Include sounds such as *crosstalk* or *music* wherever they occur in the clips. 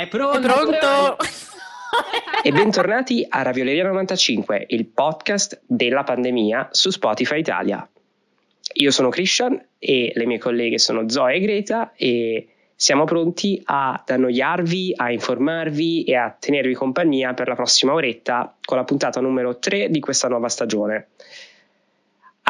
È pronto? È pronto? e bentornati a Ravioleria 95, il podcast della pandemia su Spotify Italia. Io sono Christian e le mie colleghe sono Zoe e Greta e siamo pronti ad annoiarvi, a informarvi e a tenervi compagnia per la prossima oretta con la puntata numero 3 di questa nuova stagione.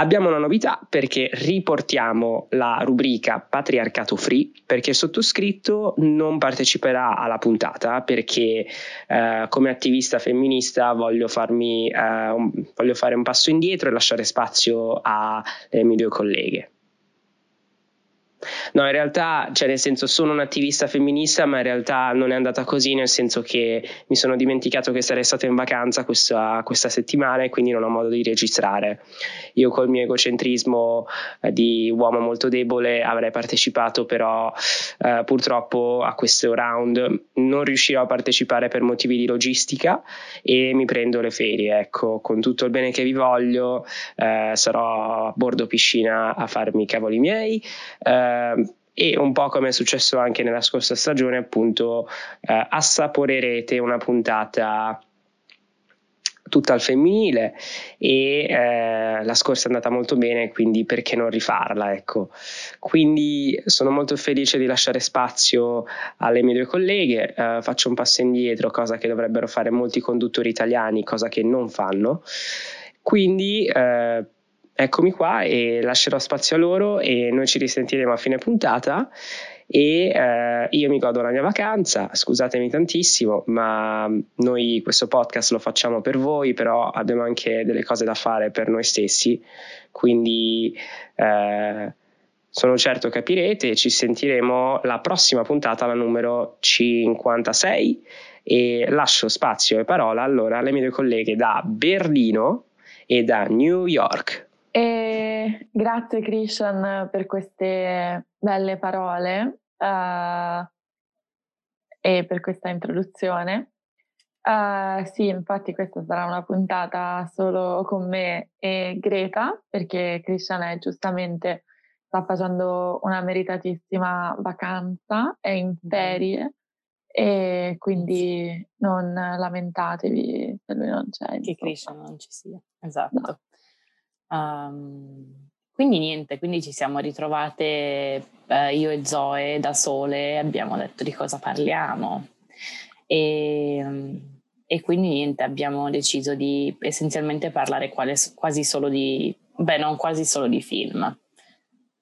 Abbiamo una novità perché riportiamo la rubrica Patriarcato Free perché sottoscritto non parteciperà alla puntata perché eh, come attivista femminista voglio, farmi, eh, un, voglio fare un passo indietro e lasciare spazio alle mie due colleghe. No, in realtà, cioè nel senso sono un'attivista femminista, ma in realtà non è andata così, nel senso che mi sono dimenticato che sarei stata in vacanza questa, questa settimana e quindi non ho modo di registrare. Io col mio egocentrismo eh, di uomo molto debole avrei partecipato, però eh, purtroppo a questo round non riuscirò a partecipare per motivi di logistica e mi prendo le ferie, ecco, con tutto il bene che vi voglio, eh, sarò a bordo piscina a farmi i cavoli miei. Eh, eh, e un po' come è successo anche nella scorsa stagione, appunto, eh, assaporerete una puntata tutta al femminile e eh, la scorsa è andata molto bene, quindi perché non rifarla? Ecco. Quindi sono molto felice di lasciare spazio alle mie due colleghe, eh, faccio un passo indietro, cosa che dovrebbero fare molti conduttori italiani, cosa che non fanno. Quindi eh, eccomi qua e lascerò spazio a loro e noi ci risentiremo a fine puntata. E eh, io mi godo la mia vacanza, scusatemi tantissimo, ma noi questo podcast lo facciamo per voi, però abbiamo anche delle cose da fare per noi stessi, quindi eh, sono certo capirete ci sentiremo la prossima puntata, la numero 56 e lascio spazio e parola allora alle mie due colleghe da Berlino e da New York. E grazie Christian per queste belle parole uh, e per questa introduzione. Uh, sì, infatti questa sarà una puntata solo con me e Greta, perché Christian è giustamente sta facendo una meritatissima vacanza, è in ferie e quindi non lamentatevi se lui non c'è. Che Christian non ci sia, esatto. No. Um, quindi niente, quindi ci siamo ritrovate eh, io e Zoe da sole, abbiamo detto di cosa parliamo. E, e quindi niente, abbiamo deciso di essenzialmente parlare quale, quasi solo di, beh non quasi solo di film,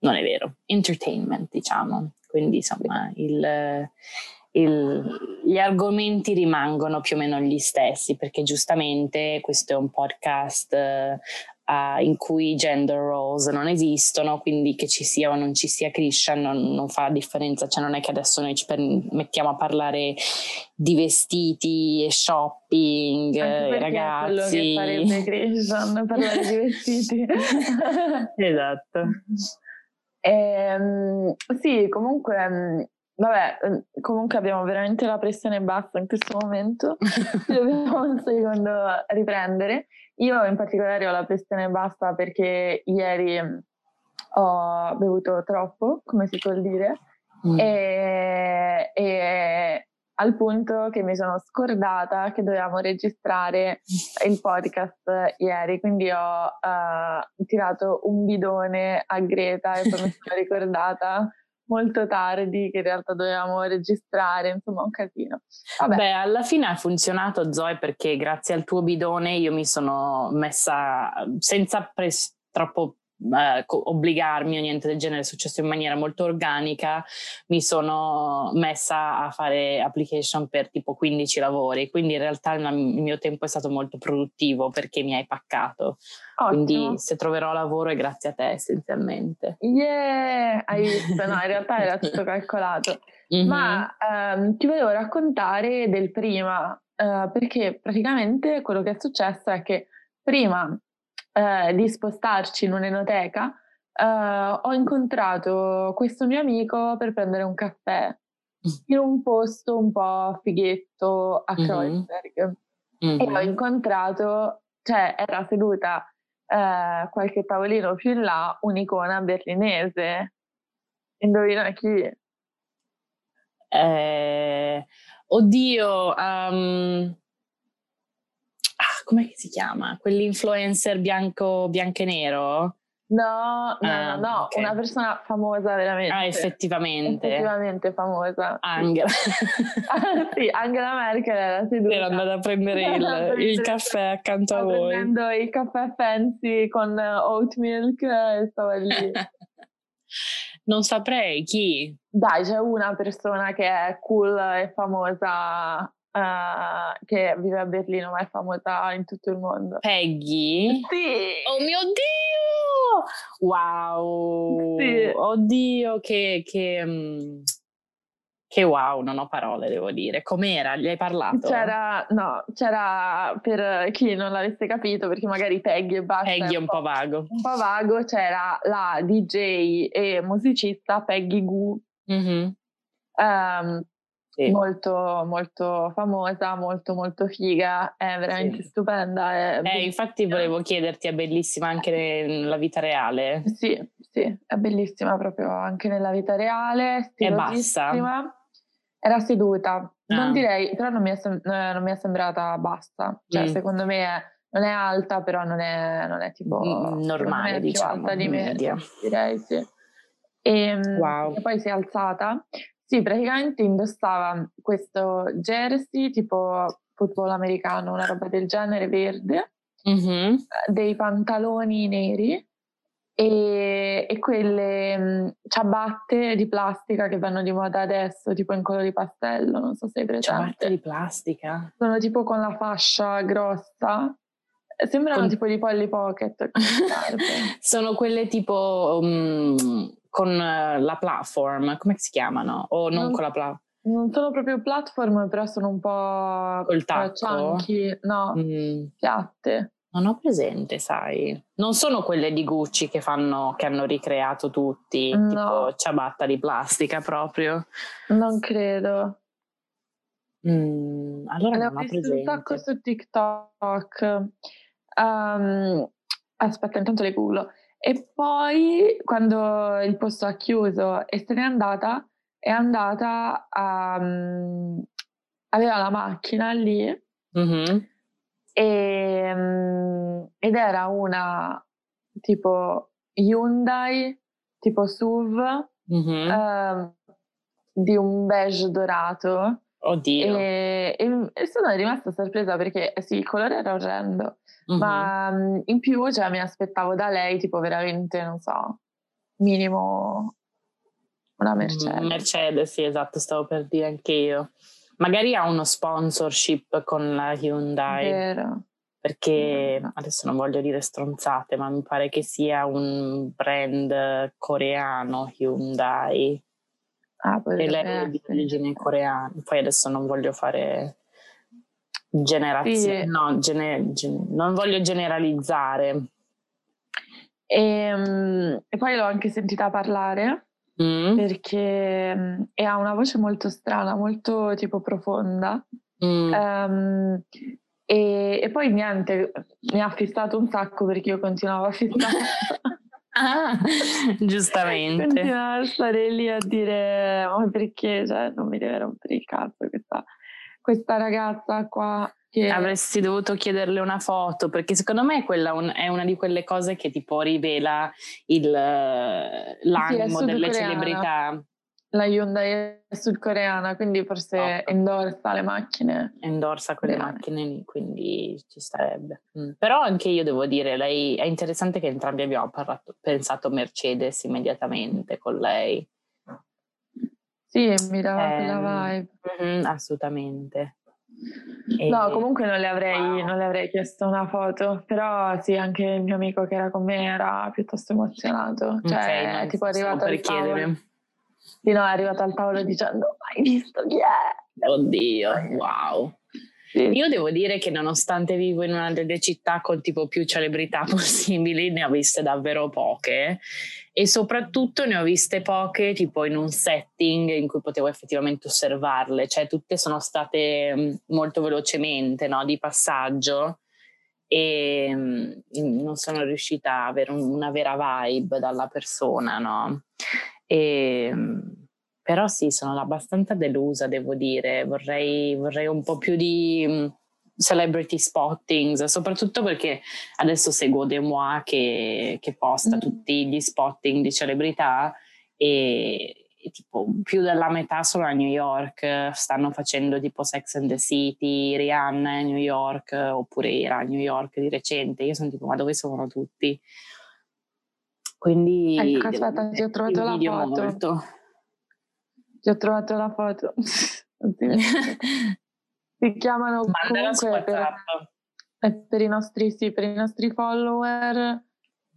non è vero, entertainment diciamo, quindi insomma il, il, gli argomenti rimangono più o meno gli stessi perché giustamente questo è un podcast uh, in cui gender roles non esistono, quindi che ci sia o non ci sia Christian non, non fa differenza, cioè non è che adesso noi ci mettiamo a parlare di vestiti e shopping, eh, ragazzi. È quello che farebbe Christian, parlare di vestiti. *laughs* esatto. Ehm, sì, comunque Vabbè, ehm, comunque abbiamo veramente la pressione bassa in questo momento, *laughs* dobbiamo un secondo riprendere. Io in particolare ho la pressione bassa perché ieri ho bevuto troppo, come si può dire, mm. e, e, al punto che mi sono scordata che dovevamo registrare il podcast ieri, quindi ho uh, tirato un bidone a Greta e poi mi sono ricordata molto tardi che in realtà dovevamo registrare, insomma un casino. Vabbè. Beh, alla fine ha funzionato Zoe perché grazie al tuo bidone io mi sono messa senza pres- troppo eh, obbligarmi o niente del genere, è successo in maniera molto organica, mi sono messa a fare application per tipo 15 lavori, quindi in realtà il mio tempo è stato molto produttivo perché mi hai paccato. Ottimo. Quindi se troverò lavoro è grazie a te essenzialmente. Yeah, hai visto, no, in *laughs* realtà era tutto calcolato. Mm-hmm. Ma ehm, ti volevo raccontare del prima, eh, perché praticamente quello che è successo è che prima eh, di spostarci in un'enoteca, eh, ho incontrato questo mio amico per prendere un caffè mm. in un posto un po' fighetto a mm-hmm. Kreuzberg. Mm-hmm. E ho incontrato, cioè era seduta eh, qualche tavolino più in là, un'icona berlinese. Indovina chi? Eh, Oddio, um, come si chiama? Quell'influencer bianco, bianco e nero? No, no, ah, no. Okay. una persona famosa veramente. Ah, effettivamente. Effettivamente famosa. Angela. *laughs* sì, Angela Merkel era seduta. Era andata a prendere il, *laughs* il caffè accanto a voi. prendendo il caffè fancy con oat milk e stava lì. *laughs* non saprei chi. Dai, c'è una persona che è cool e famosa Uh, che vive a Berlino ma è famosa in tutto il mondo. Peggy? Sì! Oh mio Dio! Wow! Sì. Oddio, che, che, mm, che, wow, non ho parole, devo dire. Com'era? Gli hai parlato? C'era, no, c'era per chi non l'avesse capito, perché magari Peggy e basta. Peggy è un, un po' vago. Un po' vago, c'era la DJ e musicista Peggy Goo. Mm-hmm. Um, sì. molto, molto famosa, molto, molto figa, è veramente sì. stupenda. È eh, infatti volevo chiederti, è bellissima anche nella vita reale? Sì, sì, è bellissima proprio anche nella vita reale. È bassa? Era seduta, ah. non direi, però non mi, è, sem- eh, non mi è sembrata bassa, cioè mm. secondo me è, non è alta, però non è, non è tipo... Normale, è diciamo, alta di media. direi sì. E, ehm, wow. e poi si è alzata sì, praticamente indossava questo jersey tipo football americano, una roba del genere verde, mm-hmm. dei pantaloni neri e, e quelle mh, mm, ciabatte di plastica che vanno di moda adesso, tipo in colori pastello, non so se hai presente. Ciabatte di plastica? Sono tipo con la fascia grossa. Sembrano con... tipo di Polly Pocket. *laughs* Sono quelle tipo um, con eh, la platform, come si chiamano? O non, non con la platform? Non sono proprio platform, però sono un po' col tacco. Chunky, no, mm. piatte. Non ho presente, sai. Non sono quelle di Gucci che fanno, che hanno ricreato tutti, no. tipo ciabatta di plastica proprio. Non credo. Mm, allora Le non ho presente. un sacco su TikTok. Um, aspetta, intanto le googlo. E poi quando il posto ha chiuso e se n'è andata, è andata a... Um, aveva la macchina lì mm-hmm. e, um, ed era una tipo Hyundai, tipo SUV, mm-hmm. uh, di un beige dorato. Oddio. E, e, e sono rimasta sorpresa perché sì, il colore era orrendo. Mm-hmm. Ma mhmm, in più, cioè, mi aspettavo da lei, tipo, veramente, non so, minimo una Mercedes. Mercedes, sì, esatto, stavo per dire anche io. Magari ha uno sponsorship con la Hyundai. Vero. Perché adesso non voglio dire stronzate, ma mi pare che sia un brand coreano Hyundai. Ah, e lei è di origine coreana. Poi adesso non voglio fare generazione, sì. no, gene, gen, non voglio generalizzare. E, ehm, e, poi l'ho anche sentita parlare mm. perché mm, e ha una voce molto strana, molto tipo profonda. Mm. Um, e, e, poi niente, mi ha fissato un sacco perché io continuavo a *laughs* fissare. Ah, *laughs* giustamente. Continuavo a stare lì a dire ma perché cioè, non mi deve rompere il cazzo questa questa ragazza qua. Che... Avresti dovuto chiederle una foto perché secondo me quella un, è una di quelle cose che tipo rivela il, l'animo sì, delle celebrità. La Hyundai è sudcoreana, quindi forse oh. endorsa le macchine. Endorsa quelle Bene. macchine lì, quindi ci starebbe. Mm. Però anche io devo dire, lei è interessante che entrambi abbiamo parlato, pensato Mercedes immediatamente con lei. Sì, mi dava eh, quella vibe. Mm, assolutamente. E... No, comunque non le, avrei, wow. non le, avrei, chiesto una foto, però sì, anche il mio amico che era con me era piuttosto emozionato. Cioè, okay, tipo è arrivato al tavolo. Sì, no, è arrivato al tavolo dicendo, hai visto chi è? Oddio, wow. Sì. Io devo dire che nonostante vivo in una delle città con tipo più celebrità *laughs* possibili, ne ho viste davvero poche e soprattutto ne ho viste poche tipo in un setting in cui potevo effettivamente osservarle, cioè tutte sono state mm, molto velocemente no, di passaggio e mm, non sono riuscita a avere una vera vibe dalla persona, no? E, mm, però sì, sono abbastanza delusa, devo dire. Vorrei, vorrei un po' più di mm, celebrity spotting, soprattutto perché adesso seguo Demois che, che posta mm. tutti gli spotting di celebrità e, e, tipo più della metà sono a New York, stanno facendo tipo Sex and the City, Rihanna a New York, oppure era a New York di recente. Io sono tipo, ma dove sono tutti? Quindi... Ecco, aspetta, ti ho trovato la foto. Molto. Ti ho trovato la foto. *laughs* si *laughs* chiamano comunque per, eh, per, i nostri, sì, per i nostri follower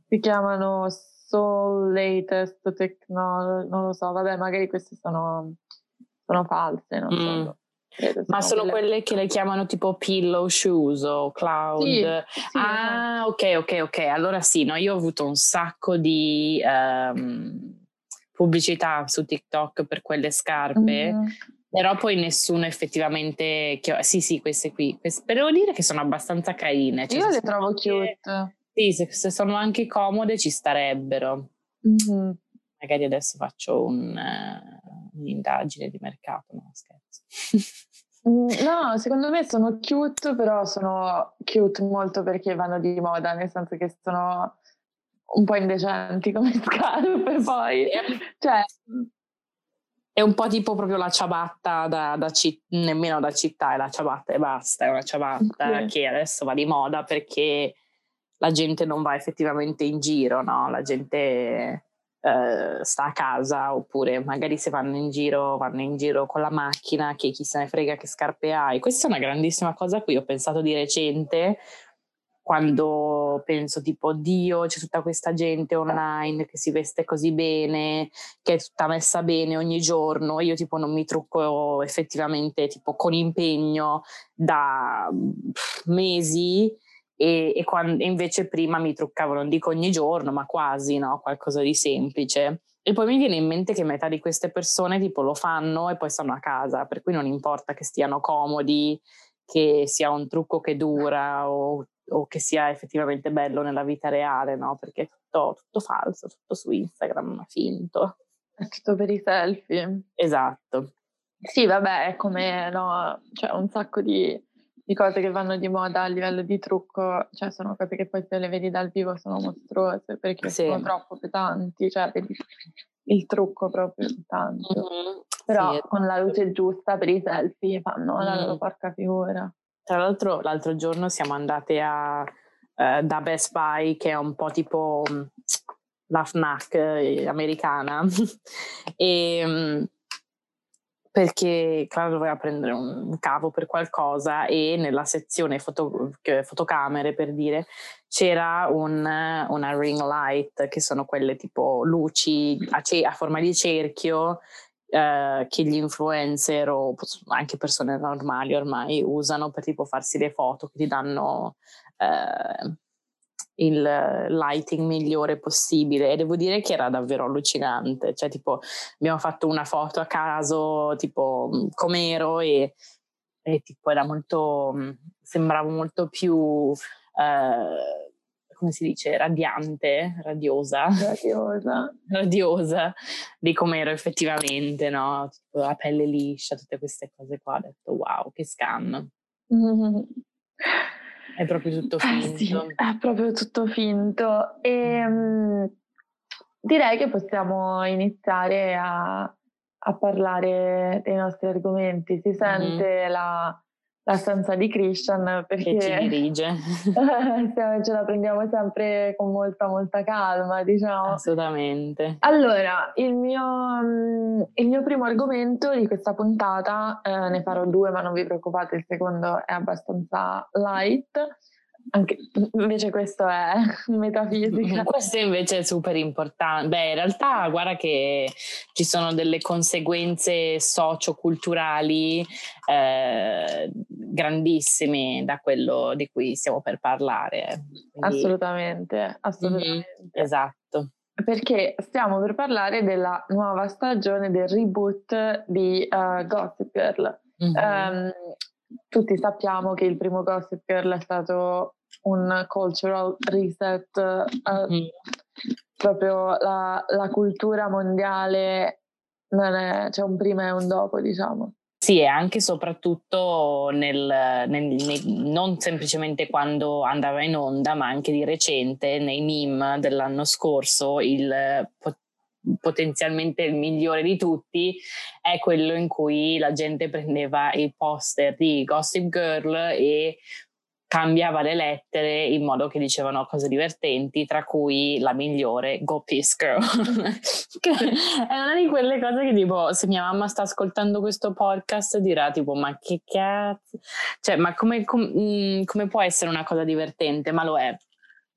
si chiamano Soul Latest Technology, non lo so, vabbè, magari queste sono, sono false, non mm. so. Credo, Ma sono quelle... quelle... che le chiamano tipo pillow shoes o cloud. Sì, sì, ah, ok, ok, ok. Allora sì, no, io ho avuto un sacco di um, pubblicità su TikTok per quelle scarpe. Mm. Però poi nessuno effettivamente. Che ho, sì, sì, queste qui. Queste, devo dire che sono abbastanza carine. Cioè, Io le trovo anche, cute. Sì, se, se, sono anche comode ci starebbero. Mm-hmm. Magari adesso faccio un, uh, un'indagine di mercato, no scherzo. Mm, no, secondo me sono cute, però sono cute molto perché vanno di moda, nel senso che sono un po' indecenti come *laughs* scarpe poi. Cioè, è un po' tipo proprio la ciabatta da, da citt- nemmeno da città, è la ciabatta e basta, è una ciabatta sì. che adesso va di moda perché la gente non va effettivamente in giro, no? La gente eh, sta a casa oppure magari se vanno in giro vanno in giro con la macchina che chi se ne frega che scarpe hai. Questa è una grandissima cosa a cui ho pensato di recente quando penso tipo Dio c'è tutta questa gente online che si veste così bene che è tutta messa bene ogni giorno io tipo non mi trucco effettivamente tipo con impegno da mesi e, e quando, invece prima mi truccavo non dico ogni giorno ma quasi no qualcosa di semplice e poi mi viene in mente che metà di queste persone tipo lo fanno e poi stanno a casa per cui non importa che stiano comodi che sia un trucco che dura o o che sia effettivamente bello nella vita reale, no? Perché è tutto, tutto falso, tutto su Instagram, finto. È tutto per i selfie. Esatto. Sì, vabbè, è come no, cioè un sacco di, di, cose che vanno di moda a livello di trucco, cioè sono cose che poi se le vedi dal vivo sono mostruose perché sì. sono troppo pesanti, cioè vedi il trucco proprio tanto. Mm-hmm. Però sì, con la luce giusta per i selfie fanno mm-hmm. la loro porca figura. Tra l'altro l'altro giorno siamo andate a, eh, da Best Buy, che è un po' tipo mm, la FNAC eh, americana, *laughs* e, mm, perché Clara doveva prendere un cavo per qualcosa e nella sezione foto, fotocamere, per dire, c'era un, una ring light, che sono quelle tipo luci a, a forma di cerchio eh, che gli influencer o anche persone normali ormai usano per tipo farsi le foto che ti danno eh, il lighting migliore possibile e devo dire che era davvero allucinante cioè tipo abbiamo fatto una foto a caso tipo com'ero e, e tipo era molto sembravo molto più eh, come si dice, radiante, radiosa. Radiosa. *laughs* radiosa di come ero effettivamente, no? Tipo la pelle liscia, tutte queste cose qua. Ho detto wow, che scam. Mm-hmm. *laughs* È proprio tutto finto. Eh sì, è proprio tutto finto. E um, direi che possiamo iniziare a, a, parlare dei nostri argomenti. Si sente mm-hmm. la l'assenza di Christian perché che ci dirige. *laughs* ce la prendiamo sempre con molta molta calma diciamo. Assolutamente. Allora il mio, mm, il mio primo argomento di questa puntata eh, ne farò due ma non vi preoccupate il secondo è abbastanza light anche, invece questo è *laughs* metafisica. Questo invece è super importante. Beh, in realtà guarda che ci sono delle conseguenze socioculturali eh, grandissime da quello di cui stiamo per parlare. Quindi... Assolutamente, assolutamente. Mm-hmm, esatto. Perché stiamo per parlare della nuova stagione del reboot di uh, Gossip Girl. Mm-hmm. Um, tutti sappiamo che il primo Gossip Girl è stato un cultural reset, uh, mm. proprio la, la, cultura mondiale non è, c'è un prima e un dopo, diciamo. Sì, e anche e soprattutto nel, nel, nel, non semplicemente quando andava in onda, ma anche di recente nei meme dell'anno scorso, il potenzialmente il migliore di tutti è quello in cui la gente prendeva il poster di Gossip Girl e cambiava le lettere in modo che dicevano cose divertenti, tra cui la migliore Go Piss Girl. *laughs* è una di quelle cose che tipo, se mia mamma sta ascoltando questo podcast dirà tipo, ma che cazzo? Cioè, ma come, com- mm, come può essere una cosa divertente? Ma lo è.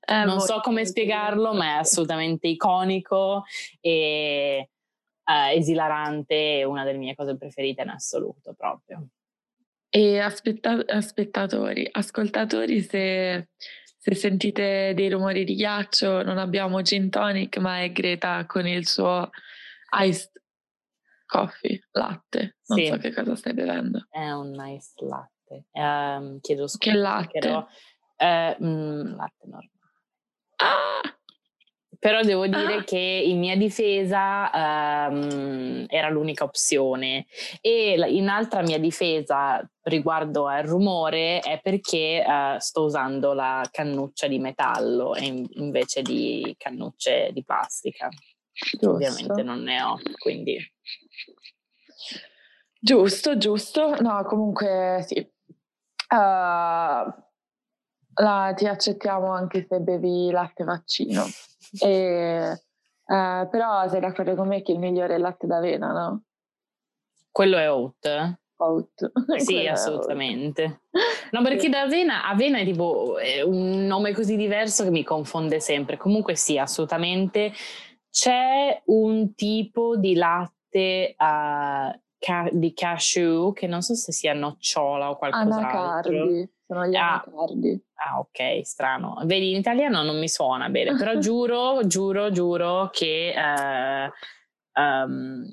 Eh, non so come spiegarlo, ma è assolutamente iconico e uh, esilarante, è una delle mie cose preferite in assoluto proprio. E aspetta- spettatori, ascoltatori, se, se, sentite dei rumori di ghiaccio, non abbiamo gin tonic, ma è Greta con il suo iced coffee, latte. Non sì. so che cosa stai bevendo. È un nice latte. Um, chiedo scusa. Che latte? Però, eh, mm, latte normale. *laughs* Però devo dire ah. che in mia difesa um, era l'unica opzione e in altra mia difesa riguardo al rumore è perché uh, sto usando la cannuccia di metallo in, invece di cannucce di plastica. Giusto. Ovviamente non ne ho, quindi... Giusto, giusto. No, comunque sì. Uh, la, ti accettiamo anche se bevi latte vaccino. E, eh, però sei d'accordo con me che il migliore è il latte d'avena, no? Quello è oat. Oat. *laughs* Sì, assolutamente. No, perché d'avena avena è tipo è un nome così diverso che mi confonde sempre. Comunque sì, assolutamente. C'è un tipo di latte uh, ca- di cashew che non so se sia nocciola o qualcos'altro. Anacardi, sono gli ah, anacardi. Ah, ok, strano. Vedi, in italiano non mi suona bene, però *laughs* giuro, giuro, giuro che uh, um,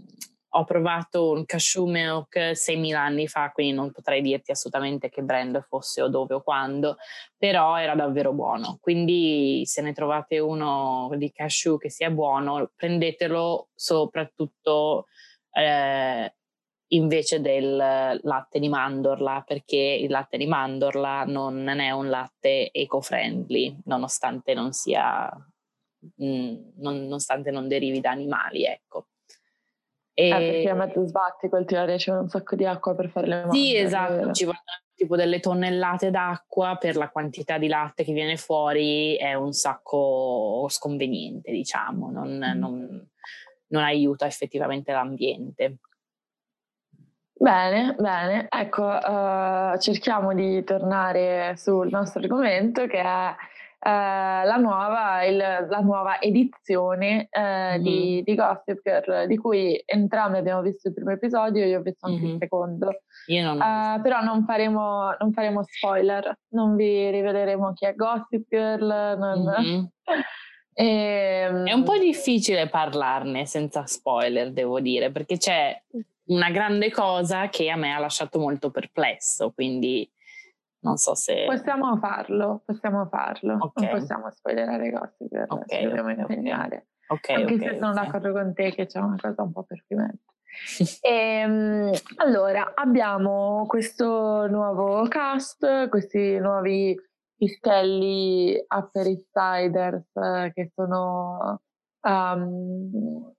ho provato un cashew milk 6.000 anni fa, quindi non potrei dirti assolutamente che brand fosse o dove o quando, però era davvero buono. Quindi se ne trovate uno di cashew che sia buono, prendetelo soprattutto eh, invece del latte di mandorla, perché il latte di mandorla non è un latte eco-friendly, nonostante non sia, mh, mm, non, nonostante non derivi da animali, ecco. E... Ah, perché a mezzo sbatti coltivare c'è un sacco di acqua per fare le mandorle. Sì, esatto, ci vogliono tipo delle tonnellate d'acqua per la quantità di latte che viene fuori, è un sacco sconveniente, diciamo, non, mm. non, non aiuta effettivamente l'ambiente. Bene, bene. Ecco, uh, cerchiamo di tornare sul nostro argomento che è uh, la, nuova, il, la, nuova, edizione uh, mm-hmm. di, di, Gossip Girl, di cui entrambi abbiamo visto il primo episodio, io ho visto anche mm-hmm. il secondo. Non... però non faremo, non faremo, spoiler, non vi riveleremo chi è Gossip Girl. Non... Mm-hmm. E, *laughs* ehm, è un po' difficile parlarne senza spoiler, devo dire, perché c'è una grande cosa che a me ha lasciato molto perplesso, quindi non so se... Possiamo farlo, possiamo farlo, okay. non possiamo spoilerare cose, per okay, dobbiamo okay, impegnare. Okay, Anche okay, se sono d'accordo con te che c'è una cosa un po' pertinente. e, *laughs* ehm, allora, abbiamo questo nuovo cast, questi nuovi pistelli Upper East Siders eh, che sono um,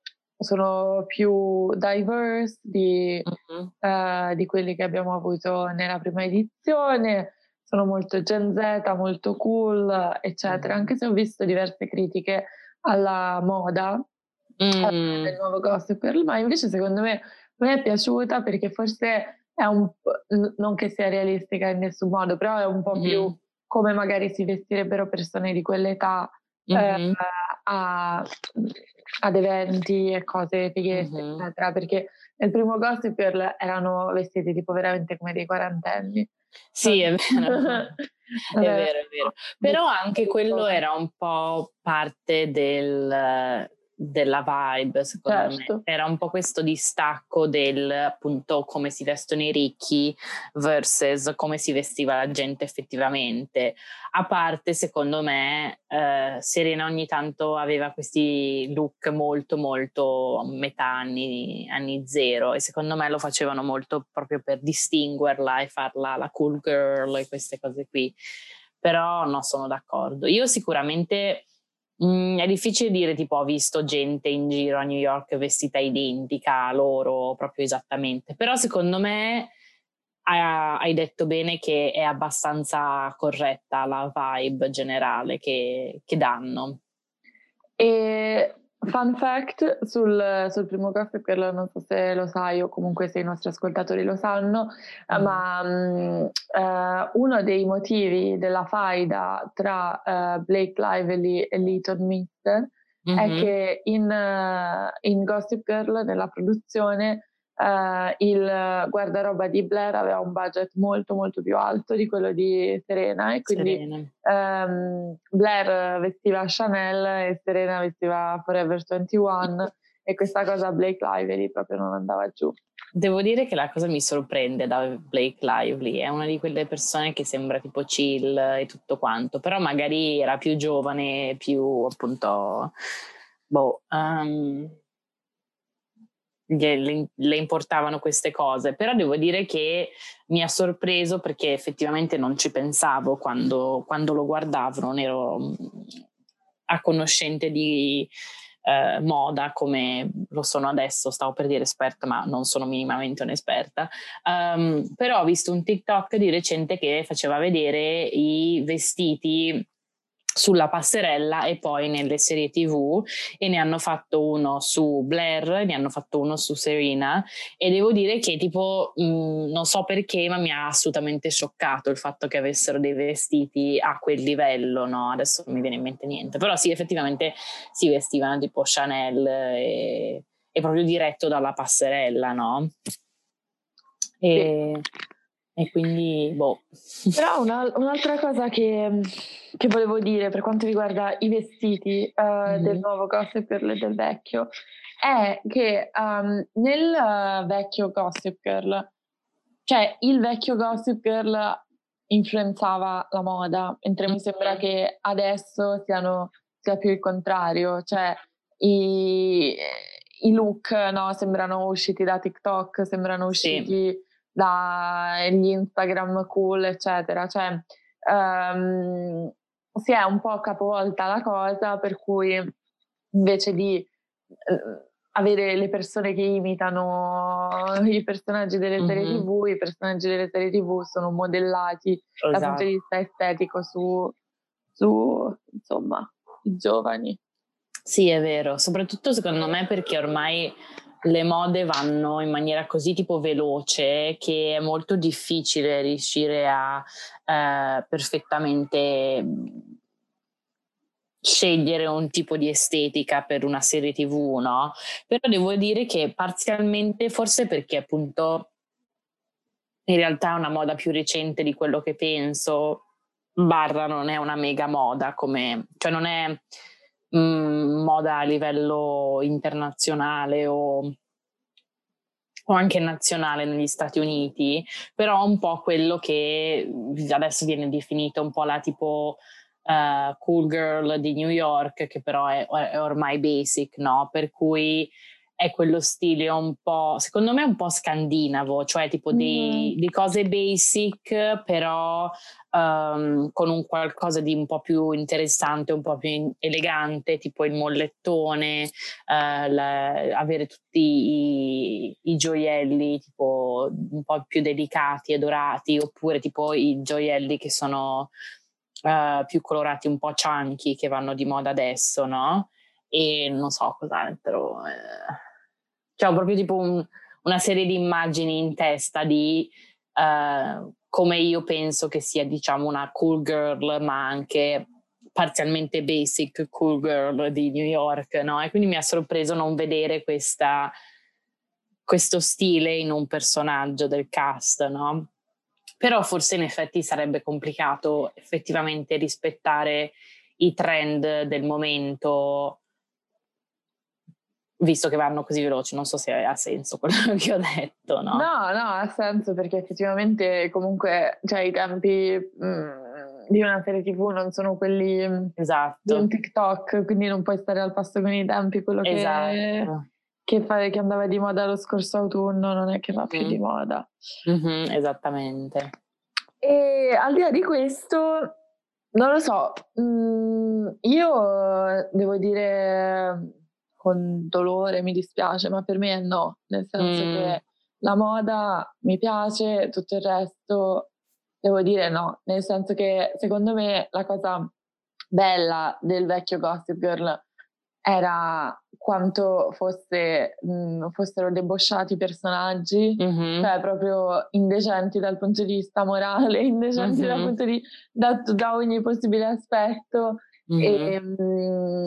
sono più diverse di, uh-huh. uh, di, quelli che abbiamo avuto nella prima edizione, sono molto Gen Z, molto cool, eccetera, uh-huh. anche se ho visto diverse critiche alla moda uh-huh. del nuovo Gossip Girl, ma invece secondo me mi è piaciuta perché forse è un po', non che sia realistica in nessun modo, però è un po' più come magari si vestirebbero persone di quell'età eh, a, ad eventi e cose fighette, mm-hmm. eccetera, perché nel primo Gossip Girl erano vestiti tipo veramente come dei quarantenni. Sì, è vero. *laughs* è vero, è vero. Però anche quello era un po' parte del, della vibe, secondo certo. me. Era un po' questo distacco del appunto come si vestono i ricchi versus come si vestiva la gente effettivamente. A parte, secondo me, eh, Serena ogni tanto aveva questi look molto, molto metà anni, anni zero e secondo me lo facevano molto proprio per distinguerla e farla la cool girl e queste cose qui. Però no, sono d'accordo. Io sicuramente Mm, è difficile dire tipo ho visto gente in giro a New York vestita identica a loro proprio esattamente, però secondo me hai detto bene che è abbastanza corretta la vibe generale che, che danno. E Fun fact sul, sul primo Gossip Girl, non so se lo sai o comunque se i nostri ascoltatori lo sanno, mm. ma um, uh, uno dei motivi della faida tra uh, Blake Lively e Leighton Meester mm-hmm. è che in, uh, in Gossip Girl, nella produzione, Uh, il guardaroba di Blair aveva un budget molto molto più alto di quello di Serena e quindi um, Blair vestiva Chanel e Serena vestiva Forever 21 e questa cosa Blake Lively proprio non andava giù. Devo dire che la cosa mi sorprende da Blake Lively, è una di quelle persone che sembra tipo chill e tutto quanto, però magari era più giovane, più appunto boh um, le, importavano queste cose, però devo dire che mi ha sorpreso perché effettivamente non ci pensavo quando, quando lo guardavo, non ero a conoscente di eh, moda come lo sono adesso, stavo per dire esperta, ma non sono minimamente un'esperta. Um, però ho visto un TikTok di recente che faceva vedere i vestiti sulla passerella e poi nelle serie tv e ne hanno fatto uno su Blair, ne hanno fatto uno su Serena e devo dire che tipo mh, mm, non so perché ma mi ha assolutamente scioccato il fatto che avessero dei vestiti a quel livello, no? Adesso non mi viene in mente niente, però sì effettivamente si vestivano tipo Chanel e, e proprio diretto dalla passerella, no? E... Sì. E quindi, boh. Però una, un'altra cosa che, che, volevo dire per quanto riguarda i vestiti uh, mm-hmm. del nuovo Gossip Girl e del vecchio è che um, nel vecchio Gossip Girl, cioè il vecchio Gossip Girl influenzava la moda, mentre mi sembra che adesso siano, sia più il contrario, cioè i, i look no, sembrano usciti da TikTok, sembrano usciti... Sì dagli Instagram cool, eccetera. Cioè, um, si è un po' capovolta la cosa, per cui invece di uh, avere le persone che imitano i personaggi delle mm-hmm. serie TV, i personaggi delle serie TV sono modellati esatto. dal punto di vista estetico su, su insomma, i giovani. Sì, è vero, soprattutto secondo me perché ormai le mode vanno in maniera così tipo veloce che è molto difficile riuscire a eh, perfettamente scegliere un tipo di estetica per una serie tv, no? Però devo dire che parzialmente, forse perché appunto in realtà è una moda più recente di quello che penso, barra non è una mega moda come, cioè non è mh, mm, moda a livello internazionale o, o anche nazionale negli Stati Uniti, però un po' quello che adesso viene definito un po' la tipo uh, cool girl di New York, che però è, è ormai basic, no? Per cui è quello stile un po', secondo me un po' scandinavo, cioè tipo mm. di, di, cose basic, però um, con un qualcosa di un po' più interessante, un po' più elegante, tipo il mollettone, uh, la, avere tutti i, i, gioielli tipo un po' più delicati e dorati, oppure tipo i gioielli che sono uh, più colorati, un po' chunky, che vanno di moda adesso, no? E non so cos'altro. Eh. Cioè, ho proprio tipo un, una serie di immagini in testa di uh, come io penso che sia, diciamo, una cool girl, ma anche parzialmente basic cool girl di New York, no? E quindi mi ha sorpreso non vedere questa, questo stile in un personaggio del cast, no? Però forse in effetti sarebbe complicato effettivamente rispettare i trend del momento visto che vanno così veloci, non so se ha senso quello *laughs* che ho detto, no? No, no, ha senso perché effettivamente comunque cioè, i tempi mh, mm, di una serie tv non sono quelli mm, esatto. di un TikTok, quindi non puoi stare al passo con i tempi, quello esatto. che, che, fa, che, andava di moda lo scorso autunno non è che va più di moda. Mm-hmm, esattamente. E al di là di questo, non lo so, mh, io devo dire con dolore, mi dispiace, ma per me è no, nel senso mm. che la moda mi piace, tutto il resto devo dire no, nel senso che secondo me la cosa bella del vecchio Gossip Girl era quanto fosse, mh, fossero debosciati i personaggi, mm-hmm. cioè proprio indecenti dal punto di vista morale, *laughs* indecenti mm-hmm. dal punto di da, da ogni possibile aspetto. Mm-hmm. E, mh,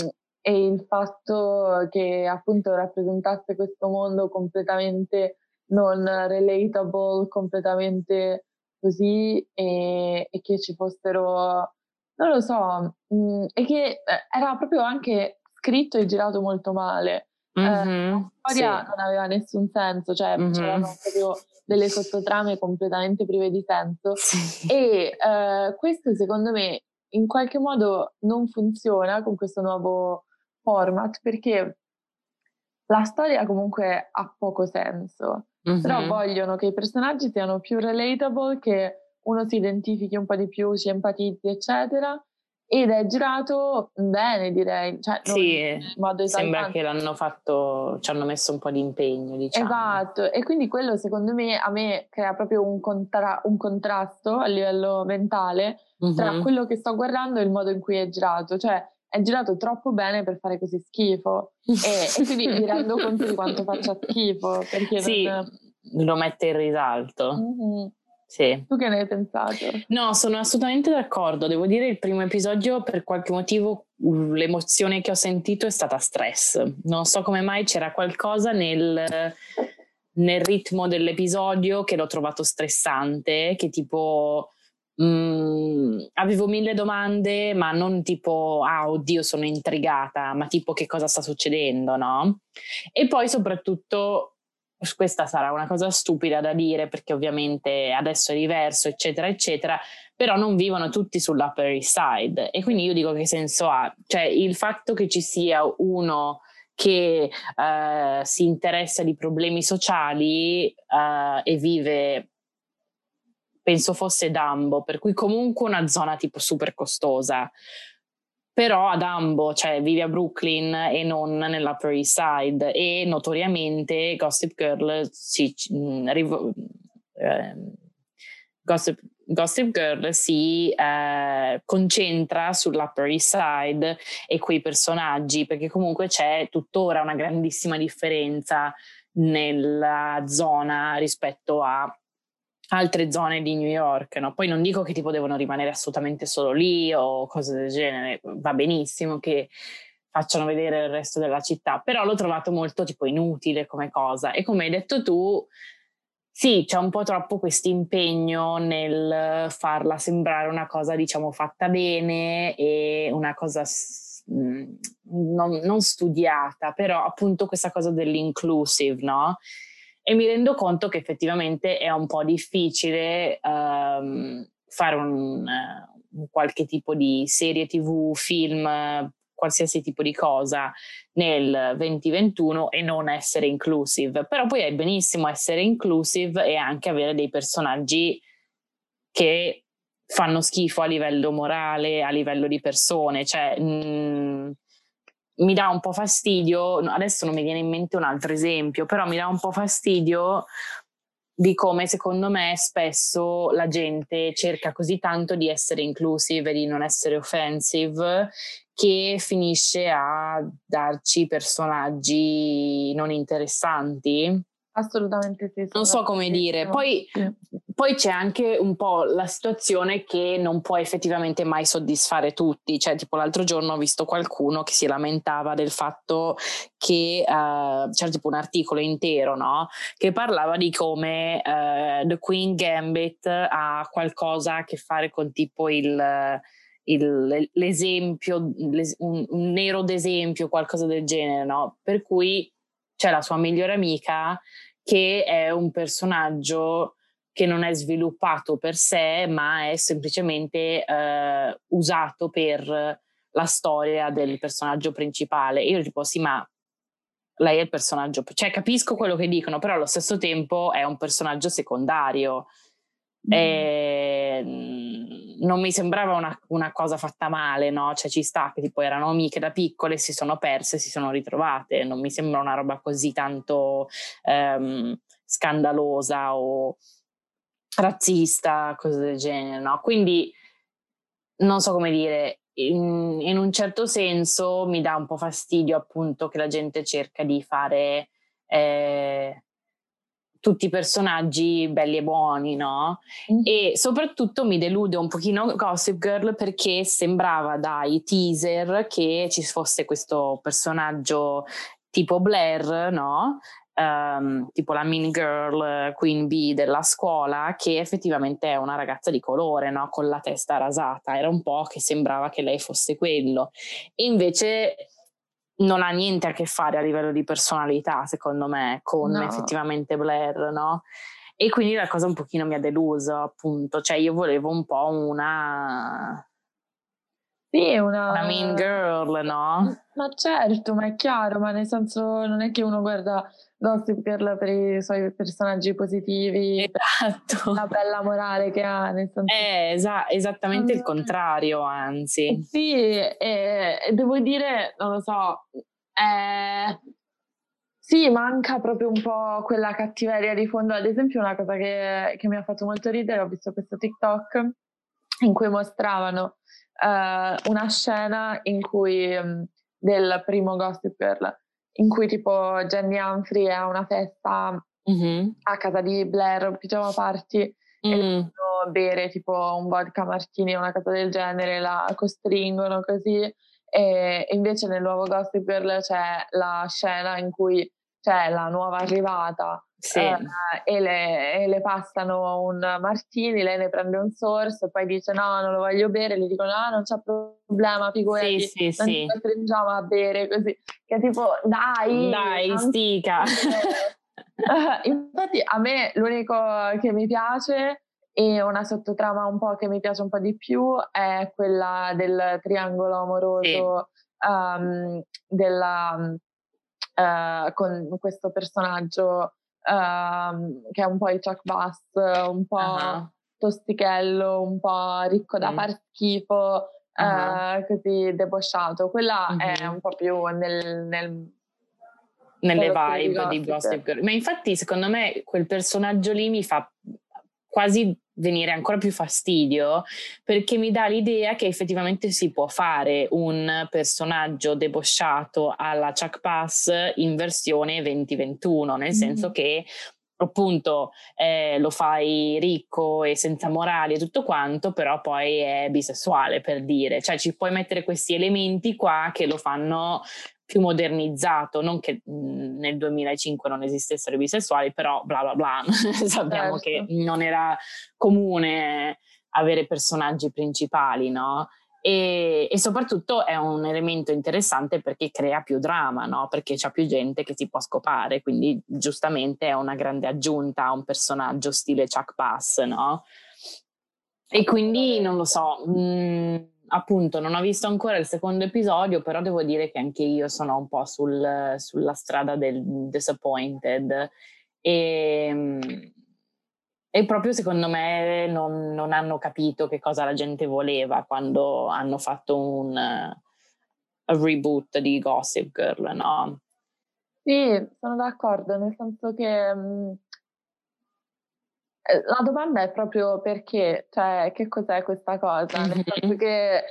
e il fatto che appunto rappresentasse questo mondo completamente non relatable, completamente così e, e che ci fossero, non lo so, mh, mm, e che eh, era proprio anche scritto e girato molto male. Mm-hmm, eh, la storia sì. non aveva nessun senso, cioè mm-hmm. c'erano proprio delle sottotrame completamente prive di senso sì. e eh, questo secondo me in qualche modo non funziona con questo nuovo format perché la storia comunque ha poco senso, mm-hmm. però vogliono che i personaggi siano più relatable, che uno si identifichi un po' di più, ci empatizzi, eccetera. Ed è girato bene, direi. Cioè, sì, in modo sembra che l'hanno fatto, ci hanno messo un po' di impegno, diciamo. Esatto, e quindi quello secondo me a me crea proprio un, contra- un contrasto a livello mentale mm-hmm. tra quello che sto guardando e il modo in cui è girato. Cioè, è girato troppo bene per fare così schifo *laughs* e, e quindi mi rendo conto di quanto faccia schifo perché sì, non... lo mette in risalto mm-hmm. sì. tu che ne hai pensato? no sono assolutamente d'accordo devo dire il primo episodio per qualche motivo l'emozione che ho sentito è stata stress non so come mai c'era qualcosa nel nel ritmo dell'episodio che l'ho trovato stressante che tipo Mm, avevo mille domande, ma non tipo, ah, oddio, sono intrigata, ma tipo che cosa sta succedendo, no? E poi soprattutto, questa sarà una cosa stupida da dire perché ovviamente adesso è diverso, eccetera, eccetera, però non vivono tutti sull'Upper East Side. E quindi io dico che senso ha? Cioè, il fatto che ci sia uno che uh, si interessa di problemi sociali uh, e vive penso fosse Dumbo, per cui comunque una zona tipo super costosa. Però a Dumbo, cioè vive a Brooklyn e non nell'Upper East Side e notoriamente Gossip Girl si, rivo, eh, Gossip, Gossip, Girl si eh, concentra sull'Upper East Side e quei personaggi, perché comunque c'è tuttora una grandissima differenza nella zona rispetto a altre zone di New York, no? Poi non dico che tipo devono rimanere assolutamente solo lì o cose del genere, va benissimo che facciano vedere il resto della città, però l'ho trovato molto tipo inutile come cosa e come hai detto tu, sì, c'è un po' troppo questo impegno nel farla sembrare una cosa diciamo fatta bene e una cosa mm, non, non studiata, però appunto questa cosa dell'inclusive, no? E mi rendo conto che effettivamente è un po' difficile um, fare un, uh, un, qualche tipo di serie tv, film, qualsiasi tipo di cosa nel 2021 e non essere inclusive. Però poi è benissimo essere inclusive e anche avere dei personaggi che fanno schifo a livello morale, a livello di persone, cioè mh, mm, mi dà un po' fastidio, adesso non mi viene in mente un altro esempio, però mi dà un po' fastidio di come secondo me spesso la gente cerca così tanto di essere inclusive di non essere offensive che finisce a darci personaggi non interessanti Assolutamente sì. Non so come dire. Poi, sì. poi, c'è anche un po' la situazione che non può effettivamente mai soddisfare tutti. Cioè, tipo l'altro giorno ho visto qualcuno che si lamentava del fatto che uh, c'era tipo un articolo intero, no? Che parlava di come uh, The Queen Gambit ha qualcosa a che fare con tipo il... Il, l'esempio, un, un nero d'esempio, qualcosa del genere, no? Per cui c'è la sua migliore amica che è un personaggio che non è sviluppato per sé, ma è semplicemente eh, usato per la storia del personaggio principale. Io tipo, sì, ma lei è il personaggio, cioè capisco quello che dicono, però allo stesso tempo è un personaggio secondario. Mm. E non mi sembrava una, una, cosa fatta male, no? Cioè ci sta che tipo erano amiche da piccole, si sono perse, si sono ritrovate. Non mi sembra una roba così tanto um, scandalosa o razzista, cose del genere, no? Quindi non so come dire, in, in, un certo senso mi dà un po' fastidio appunto che la gente cerca di fare eh, tutti i personaggi belli e buoni, no? Mm. E soprattutto mi delude un pochino Gossip Girl perché sembrava dai teaser che ci fosse questo personaggio tipo Blair, no? um, tipo la mean girl Queen Bee della scuola, che effettivamente è una ragazza di colore, no? con la testa rasata. Era un po' che sembrava che lei fosse quello. E invece non ha niente a che fare a livello di personalità, secondo me, con no. effettivamente Blair, no? E quindi la cosa un pochino mi ha deluso, appunto. Cioè, io volevo un po' una sì, una... una mean girl, no? Ma certo, ma è chiaro, ma nel senso non è che uno guarda Gossip Girl per i suoi personaggi positivi, esatto. la bella morale che ha. Nel senso... È esa- esattamente il contrario, anzi. Sì, e, e devo dire, non lo so, è... Sì, manca proprio un po' quella cattiveria di fondo. Ad esempio, una cosa che, che mi ha fatto molto ridere, ho visto questo TikTok in cui mostravano uh, una scena in cui um, del primo Gossip Girl in cui tipo Jenny Humphrey è a una festa mm-hmm. a casa di Blair, Pigiama Party, mm. e devono bere tipo un vodka martini o una cosa del genere, la costringono così. E invece nel nuovo Gossip Girl c'è la scena in cui c'è la nuova arrivata sì. eh, e, le, e, le, passano un martini, lei ne prende un sorso, poi dice no, non lo voglio bere, le dicono no, non c'è problema, figurati, sì, sì, non sì. ci costringiamo a bere, così, che tipo dai, dai, stica. *laughs* infatti a me l'unico che mi piace e una sottotrama un po' che mi piace un po' di più è quella del triangolo amoroso um, della, uh, con questo personaggio uh, che è un po' il Chuck Bass, un po' uh-huh. tostichello, un po' ricco da mm. far schifo, uh-huh. uh, così debosciato. Quella uh-huh. è un po' più nel, nel nelle vibe di Gossip Girl. Ma infatti, secondo me, quel personaggio lì mi fa quasi venire ancora più fastidio perché mi dà l'idea che effettivamente si può fare un personaggio debosciato alla Chuck Pass in versione 2021, nel mm. senso che appunto eh, lo fai ricco e senza morali e tutto quanto, però poi è bisessuale per dire, cioè ci puoi mettere questi elementi qua che lo fanno più modernizzato, non che mhmm, nel 2005 non esistessero i bisessuali, però bla bla bla, *laughs* sappiamo certo. che non era comune avere personaggi principali, no? E, e, soprattutto è un elemento interessante perché crea più drama, no? Perché c'è più gente che si può scopare, quindi giustamente è una grande aggiunta a un personaggio stile Chuck Bass, no? E quindi non lo so. Mh, mhmm, appunto non ho visto ancora il secondo episodio, però devo dire che anche io sono un po' sul, sulla strada del disappointed e, e proprio secondo me non, non, hanno capito che cosa la gente voleva quando hanno fatto un uh, reboot di Gossip Girl, no? Sì, sono d'accordo, nel senso che eh, la domanda è proprio perché, cioè che cos'è questa cosa? Nel *laughs* senso che eh,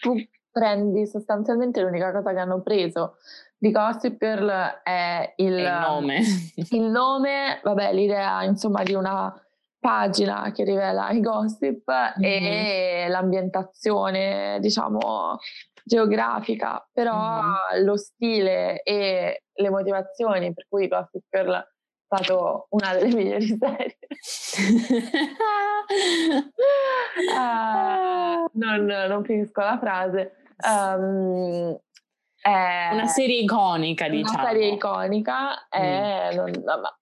tu prendi sostanzialmente l'unica cosa che hanno preso di Gossip Girl è il, il nome. *laughs* il nome, vabbè, l'idea insomma di una pagina che rivela i gossip mm-hmm. e l'ambientazione, diciamo, geografica, però mm-hmm. lo stile e le motivazioni per cui Gossip Girl stato una delle migliori *laughs* serie. uh, non, non, finisco la frase. Um, è una serie iconica, diciamo. Una serie iconica, è, mm. non, ma,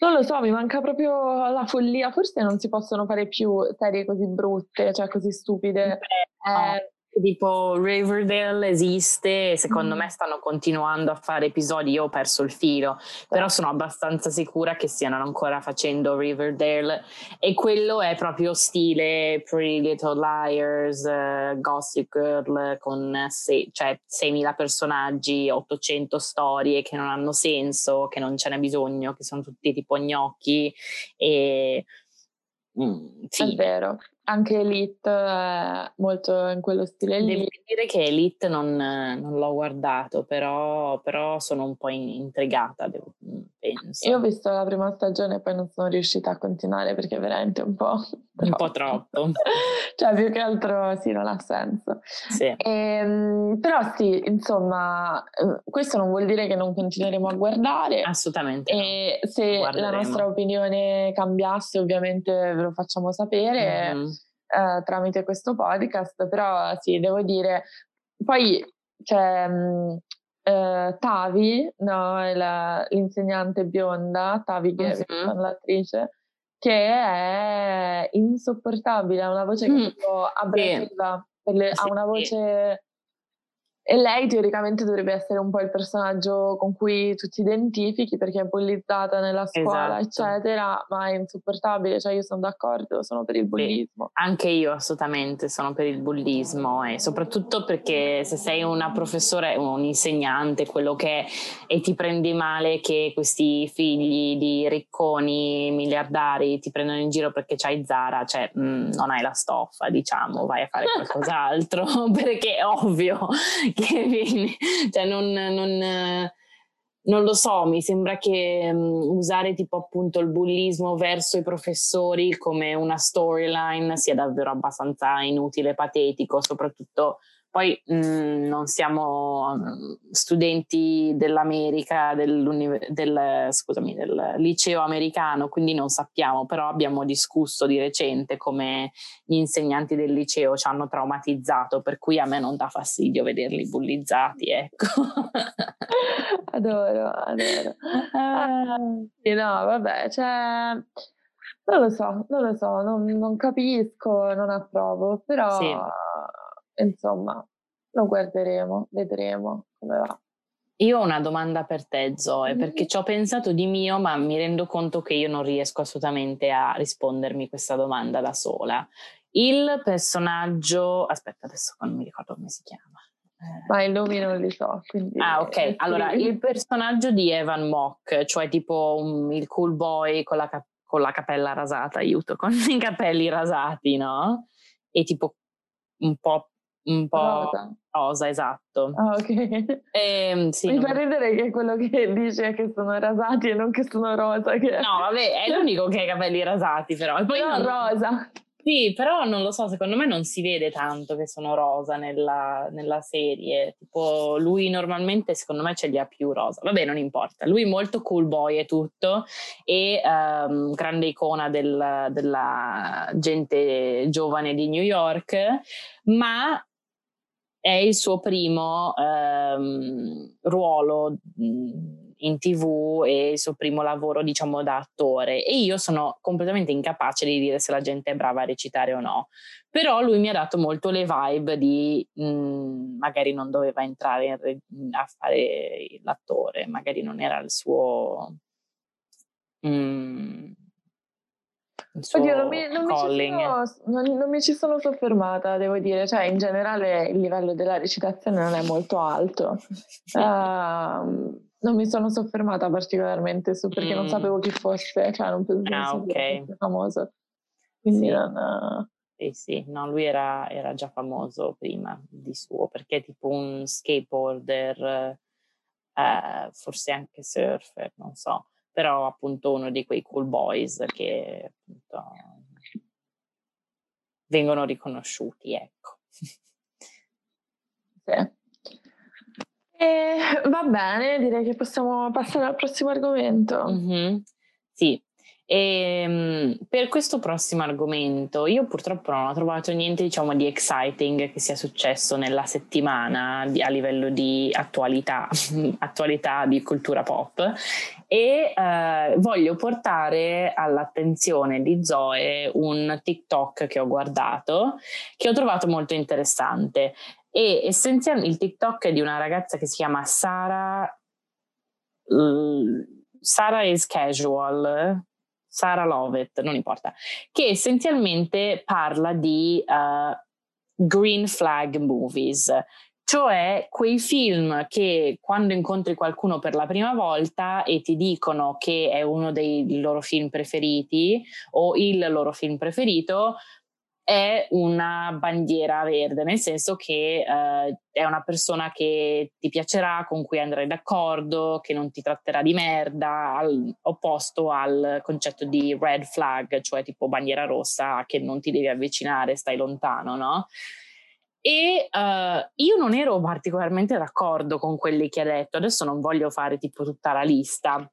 non lo so, mi manca proprio la follia. Forse non si possono fare più serie così brutte, cioè così stupide. Beh, no. eh, tipo Riverdale esiste secondo mm. me stanno continuando a fare episodi, io ho perso il filo, però sono abbastanza sicura che stiano ancora facendo Riverdale e quello è proprio stile Pretty Little Liars, uh, Gossip Girl con sei, cioè 6.000 personaggi, 800 storie che non hanno senso, che non ce n'è bisogno, che sono tutti tipo gnocchi e... Mm, sì. È vero, anche Elite è molto in quello stile lì. Devo dire che Elite non, non l'ho guardato, però, però, sono un po' intrigata, devo, penso. Io ho visto la prima stagione e poi non sono riuscita a continuare perché è veramente un po'... *laughs* Un po' troppo. *laughs* cioè più che altro sì, non ha senso. Sì. E, ehm, però sì, insomma, eh, questo non vuol dire che non continueremo a guardare. Assolutamente. E no. se Guarderemo. la nostra opinione cambiasse ovviamente ve lo facciamo sapere. Mm-hmm eh, tramite questo podcast, però sì, devo dire, poi c'è mh, eh, Tavi, no, la, l'insegnante bionda, Tavi che uh-huh. è l'attrice, che è insopportabile, ha una voce mm. abrasiva, sì. ha una voce e lei teoricamente dovrebbe essere un po' il personaggio con cui tu ti identifichi perché è bullizzata nella scuola, esatto. eccetera, ma è insopportabile, cioè io sono d'accordo, sono per il bullismo. Sì, anche io assolutamente sono per il bullismo e soprattutto perché se sei una professore, un insegnante, quello che è, e ti prendi male che questi figli di ricconi miliardari ti prendono in giro perché c'hai Zara, cioè mh, mm, non hai la stoffa, diciamo, vai a fare qualcos'altro, *laughs* perché è ovvio che *laughs* vieni, cioè non, non, non, lo so, mi sembra che um, usare tipo appunto il bullismo verso i professori come una storyline sia davvero abbastanza inutile, patetico, soprattutto poi mh, mm, non siamo mm, studenti dell'America, del, scusami, del liceo americano, quindi non sappiamo, però abbiamo discusso di recente come gli insegnanti del liceo ci hanno traumatizzato, per cui a me non dà fastidio vederli bullizzati, ecco. *laughs* adoro, adoro. Sì, no, vabbè, cioè... Non lo so, non lo so, non, non capisco, non approvo, però... Sì insomma, lo guarderemo, vedremo come va. Io ho una domanda per te, Zoe, mm-hmm. perché ci ho pensato di mio, ma mi rendo conto che io non riesco assolutamente a rispondermi questa domanda da sola. Il personaggio, aspetta, adesso non mi ricordo come si chiama. Eh. Ma i nomi non li so. Quindi... Ah, ok. Allora, il personaggio di Evan Mock, cioè tipo um, il cool boy con la, cap- con la capella rasata, aiuto, *laughs* con i capelli rasati, no? E tipo un po' un po' rosa, rosa esatto. Ah, ok. E, ehm, sì, Mi non... fa ridere che quello che dice è che sono rasati e non che sono rosa. Che... No, vabbè, è l'unico che ha i capelli rasati, però. E poi no, non... rosa. Sì, però non lo so, secondo me non si vede tanto che sono rosa nella, nella, serie. Tipo, lui normalmente, secondo me, ce li ha più rosa. Vabbè, non importa. Lui è molto cool boy e tutto, e um, grande icona del, della gente giovane di New York, ma è il suo primo ehm, ruolo in tv e il suo primo lavoro diciamo da attore. E io sono completamente incapace di dire se la gente è brava a recitare o no. Però lui mi ha dato molto le vibe di mh, magari non doveva entrare re- a fare l'attore magari non era il suo mh, Oddio, non mi, non, mi sono, non, non mi, ci sono, soffermata, devo dire, cioè in generale il livello della recitazione non è molto alto. uh, *laughs* non mi sono soffermata particolarmente su perché mm. non sapevo chi fosse, cioè non pensavo ah, okay. fosse famoso. Quindi sì. non... Sì, sì, no, lui era, era, già famoso prima di suo perché è tipo un skateboarder, eh, forse anche surfer, non so però appunto uno di quei cool boys che appunto vengono riconosciuti, ecco. Sì. E, va bene, direi che possiamo passare al prossimo argomento. Mm-hmm. Sì, E ehm, per questo prossimo argomento, io purtroppo non ho trovato niente, diciamo, di exciting che sia successo nella settimana di, a livello di attualità, *laughs* attualità di cultura pop. E eh, voglio portare all'attenzione di Zoe un TikTok che ho guardato, che ho trovato molto interessante. E essenzialmente il TikTok è di una ragazza che si chiama Sara. Sara is casual, Sara Lovett, non importa, che essenzialmente parla di uh, green flag movies, cioè quei film che quando incontri qualcuno per la prima volta e ti dicono che è uno dei loro film preferiti o il loro film preferito, è una bandiera verde, nel senso che eh, è una persona che ti piacerà, con cui andrai d'accordo, che non ti tratterà di merda, al, opposto al concetto di red flag, cioè tipo bandiera rossa che non ti devi avvicinare, stai lontano, no? E uh, io non ero particolarmente d'accordo con quelli che ha detto, adesso non voglio fare tipo tutta la lista,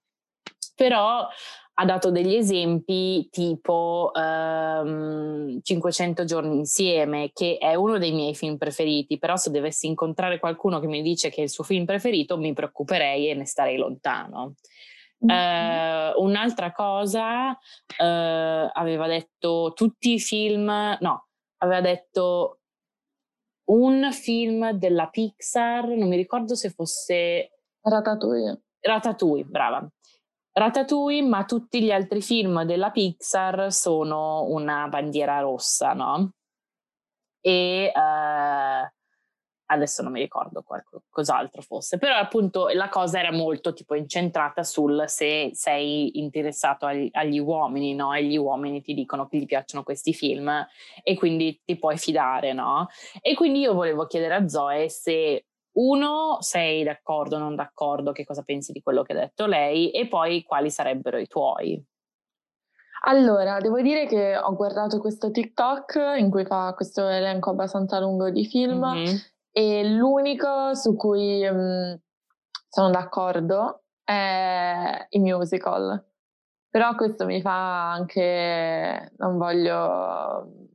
però ha dato degli esempi tipo um, 500 giorni insieme, che è uno dei miei film preferiti, però se dovessi incontrare qualcuno che mi dice che è il suo film preferito mi preoccuperei e ne starei lontano. Mm-hmm. Uh, un'altra cosa, uh, aveva detto tutti i film, no, aveva detto un film della Pixar, non mi ricordo se fosse... Ratatouille. Ratatouille, brava. Ratatouille, ma tutti gli altri film della Pixar sono una bandiera rossa, no? E uh, adesso non mi ricordo qualcos'altro fosse, però appunto la cosa era molto tipo incentrata sul se sei interessato agli, agli uomini, no? E gli uomini ti dicono che gli piacciono questi film e quindi ti puoi fidare, no? E quindi io volevo chiedere a Zoe se uno, sei d'accordo o non d'accordo, che cosa pensi di quello che ha detto lei e poi quali sarebbero i tuoi. Allora, devo dire che ho guardato questo TikTok in cui fa questo elenco abbastanza lungo di film mm-hmm. e l'unico su cui um, sono d'accordo è i musical. Però questo mi fa anche, non voglio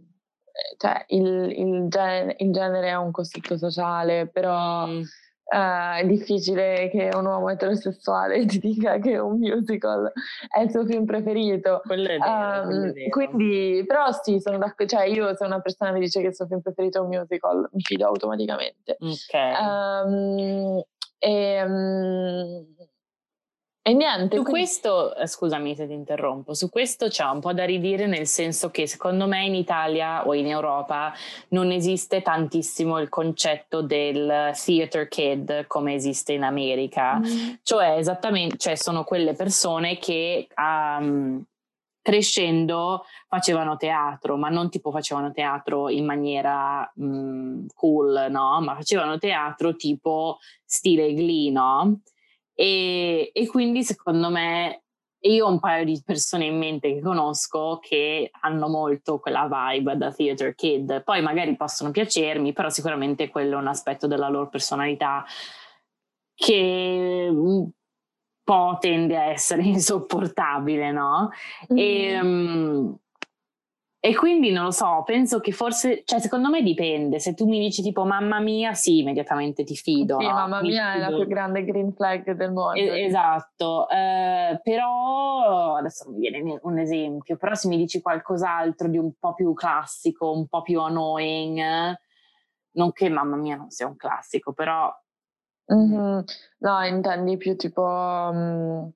cioè, il, il, genere, il, genere, è un costrutto sociale, però mm. uh, è difficile che un uomo eterosessuale *laughs* ti dica che un musical è il suo film preferito. Vero, um, Quindi, però sì, sono d'accordo, cioè io se una persona mi dice che il suo film preferito è un musical, mi fido automaticamente. Ok. Um, e, um, e niente. Su quindi... questo, eh, scusami se ti interrompo, su questo c'è un po' da ridire nel senso che secondo me in Italia o in Europa non esiste tantissimo il concetto del theater kid come esiste in America, mm. cioè esattamente, cioè sono quelle persone che um, crescendo facevano teatro, ma non tipo facevano teatro in maniera um, cool, no? Ma facevano teatro tipo stile Glee, no? E, e quindi secondo me io ho un paio di persone in mente che conosco che hanno molto quella vibe da theater kid, poi magari possono piacermi, però sicuramente quello è un aspetto della loro personalità che un po' tende a essere *laughs* insopportabile, no? Mm-hmm. E, um, e quindi non lo so, penso che forse, cioè secondo me dipende, se tu mi dici tipo mamma mia, sì, immediatamente ti fido. Sì, no? mamma mi mia fido. è la più grande green flag del mondo. E- esatto, eh, però adesso mi viene un esempio, però se mi dici qualcos'altro di un po' più classico, un po' più annoying, non che mamma mia non sia un classico, però... Mm-hmm. No, intendi più tipo, um,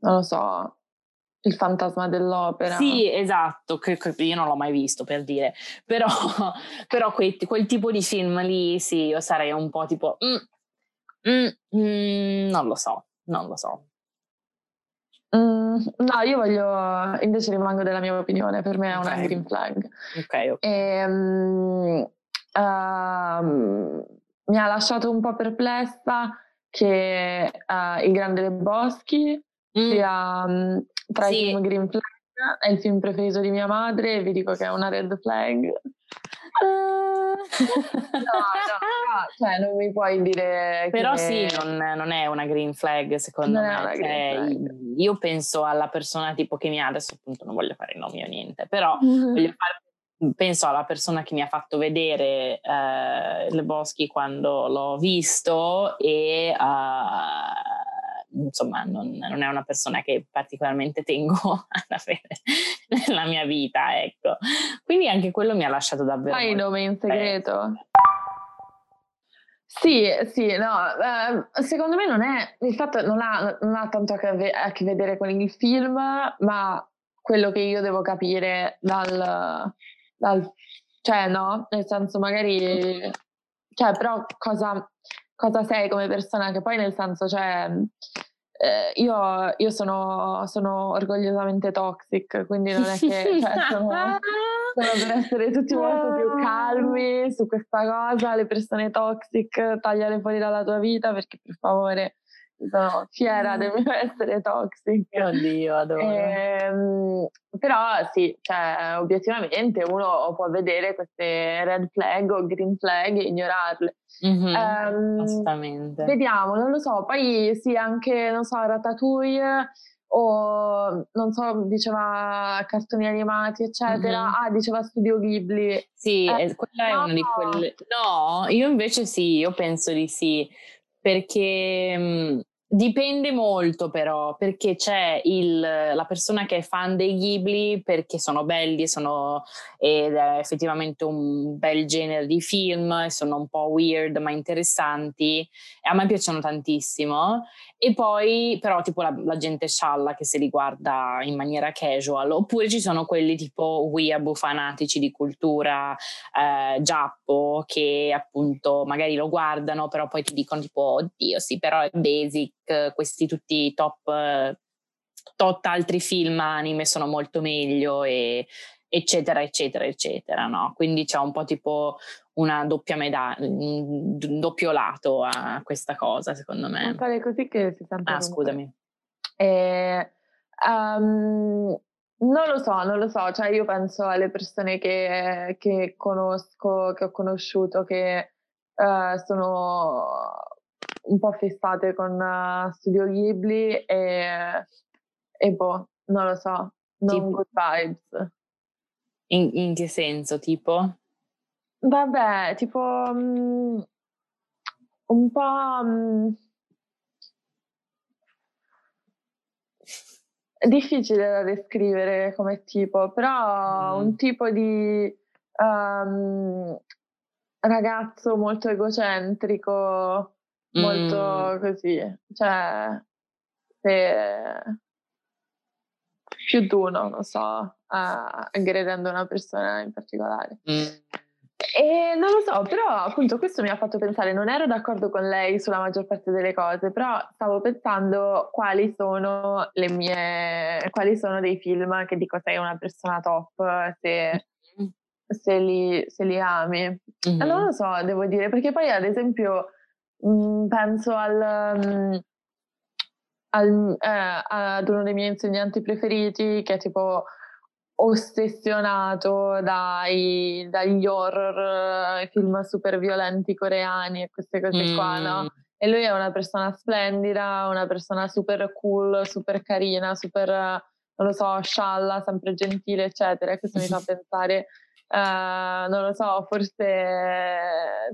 non lo so, il fantasma dell'opera. Sì, esatto, che, che io non l'ho mai visto per dire, però, *laughs* però quel, quel, tipo di film lì, sì, io sarei un po' tipo, mm, mm, mm, non lo so, non lo so. Mm, no, io voglio, invece rimango della mia opinione, per me è una okay. green flag. Ok, ok. E, um, uh, mi ha lasciato un po' perplessa che uh, Il Grande dei Boschi. Sia um, tra sì. i film green flag è il film preferito di mia madre e vi dico che è una red flag. no, no, no, cioè non mi puoi dire. Però che... sì, non, non, è una green flag secondo non me. Cioè. Io penso alla persona tipo che mi ha, adesso appunto non voglio fare nomi o niente, però *laughs* mm-hmm. fare penso alla persona che mi ha fatto vedere uh, Le Boschi quando l'ho visto e uh, insomma non, non, è una persona che particolarmente tengo *laughs* ad avere nella mia vita, ecco. Quindi anche quello mi ha lasciato davvero... Hai nome in segreto? Sì, sì, no, eh, secondo me non è, il fatto non ha, non ha tanto a che, a che, vedere con il film, ma quello che io devo capire dal, dal cioè no, nel senso magari, cioè però cosa, cosa sei come persona, che poi nel senso, cioè, eh, io, io sono, sono, orgogliosamente toxic, quindi non è che cioè, *laughs* sono, sono, per essere tutti molto più calmi su questa cosa, le persone toxic tagliale fuori dalla tua vita perché per favore sono fiera del *laughs* mio essere toxic. Oddio, adoro. Ehm, però sì, cioè, obiettivamente uno può vedere queste red flag o green flag e ignorarle. Mm-hmm, um, assolutamente. Vediamo, non lo so, poi sì, anche, non so, Ratatouille o non so, diceva cartoni animati, eccetera. Mm-hmm. Ah, diceva Studio Ghibli. Sì, eh, quella è no. una di quelle. No, io invece sì, io penso di sì, perché mh, Dipende molto però, perché c'è il, la persona che è fan dei Ghibli perché sono belli sono, ed è effettivamente un bel genere di film, sono un po' weird ma interessanti e a me piacciono tantissimo. E poi però tipo la, la gente scialla che se li guarda in maniera casual, oppure ci sono quelli tipo weeaboo fanatici di cultura eh, giappo che appunto magari lo guardano però poi ti dicono tipo oddio sì però è basic questi tutti top, tot altri film anime sono molto meglio e eccetera eccetera eccetera no? quindi c'è un po' tipo una doppia medaglia un doppio lato a questa cosa secondo me. Non fare così che si sente ah scusami. Eh, um, non lo so, non lo so, cioè io penso alle persone che, che conosco, che ho conosciuto, che uh, sono un po' fissate con uh, Studio Ghibli e, e boh, non lo so, non tipo, good vibes. In, in, che senso, tipo? Vabbè, tipo um, un po'... Um, difficile da descrivere come tipo, però mm. un tipo di um, ragazzo molto egocentrico molto mm. così, cioè se più d'uno, non so, aggredendo una persona in particolare. Mm. E non lo so, però appunto questo mi ha fatto pensare, non ero d'accordo con lei sulla maggior parte delle cose, però stavo pensando quali sono le mie, quali sono dei film che dico sei una persona top se, mm. se, li, se li, ami. Mm-hmm. Non lo so, devo dire, perché poi ad esempio Mm, penso al, um, al, eh, ad uno dei miei insegnanti preferiti che è tipo ossessionato dai, dagli horror, i film super violenti coreani e queste cose mm. qua, no? Mm. E lui è una persona splendida, una persona super cool, super carina, super, non lo so, scialla, sempre gentile, eccetera. E questo mi fa *laughs* pensare Uh, non lo so, forse,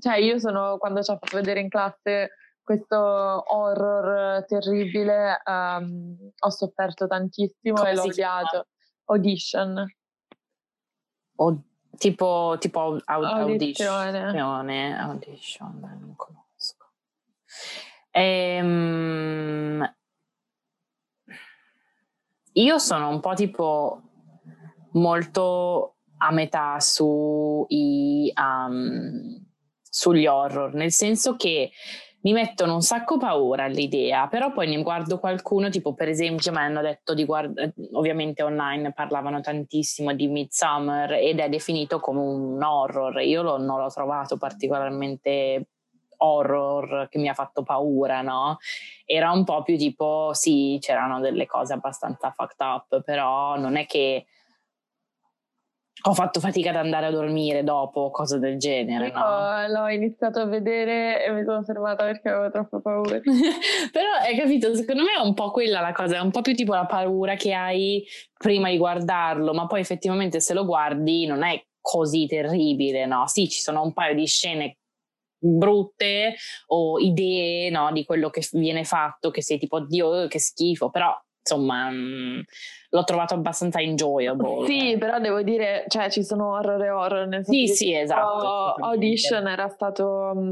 cioè io sono, quando ci ho fatto vedere in classe questo horror terribile, um, ho sofferto tantissimo Come e l'ho odiato. Audition. O, tipo, tipo audizione. Audition, audition, non conosco. Ehm, io sono un po' tipo molto a metà sui, um, sugli horror, nel senso che mi mettono un sacco paura all'idea, però poi ne guardo qualcuno, tipo per esempio mi hanno detto di guardare, ovviamente online parlavano tantissimo di Midsummer ed è definito come un horror, io lo, non l'ho trovato particolarmente horror che mi ha fatto paura, no? Era un po' più tipo, sì, c'erano delle cose abbastanza fucked up, però non è che ho fatto fatica ad andare a dormire dopo, cose del genere. Io no? l'ho iniziato a vedere e mi sono fermata perché avevo troppa paura. *laughs* Però hai capito, secondo me è un po' quella la cosa, è un po' più tipo la paura che hai prima di guardarlo, ma poi effettivamente se lo guardi non è così terribile, no? Sì, ci sono un paio di scene brutte o idee no, di quello che viene fatto, che sei tipo, Dio, che schifo, però insomma... Mh, mm, l'ho trovato abbastanza enjoyable. Sì, però devo dire, cioè ci sono horror e horror. Nel senso sì, sì, esatto. Audition era stato mm,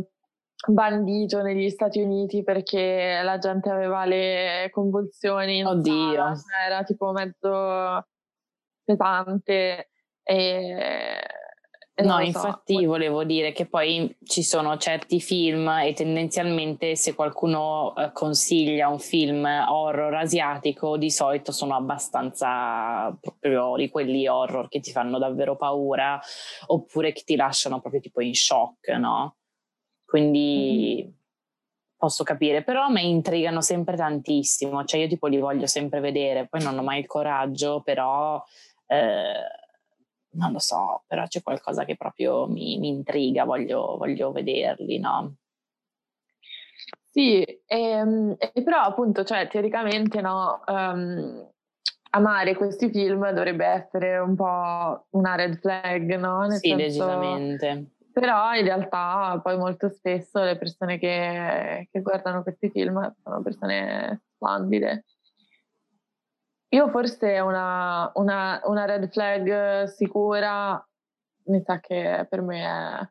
bandito negli Stati Uniti perché la gente aveva le convulsioni. Oddio. Sala, era tipo mezzo pesante e No, infatti so. volevo dire che poi ci sono certi film e tendenzialmente se qualcuno eh, consiglia un film horror asiatico di solito sono abbastanza proprio di quelli horror che ti fanno davvero paura oppure che ti lasciano proprio tipo in shock, no? Quindi mm-hmm. posso capire, però a me intrigano sempre tantissimo, cioè io tipo li voglio sempre vedere, poi non ho mai il coraggio, però... Eh, non lo so, però c'è qualcosa che proprio mi, mi intriga, voglio, voglio, vederli, no? Sì, ehm, però appunto, cioè, teoricamente, no, um, amare questi film dovrebbe essere un po' una red flag, no? Nel sì, senso, decisamente. Però in realtà poi molto spesso le persone che, che guardano questi film sono persone splendide. Io forse una, una, una red flag sicura mi sa che per me è,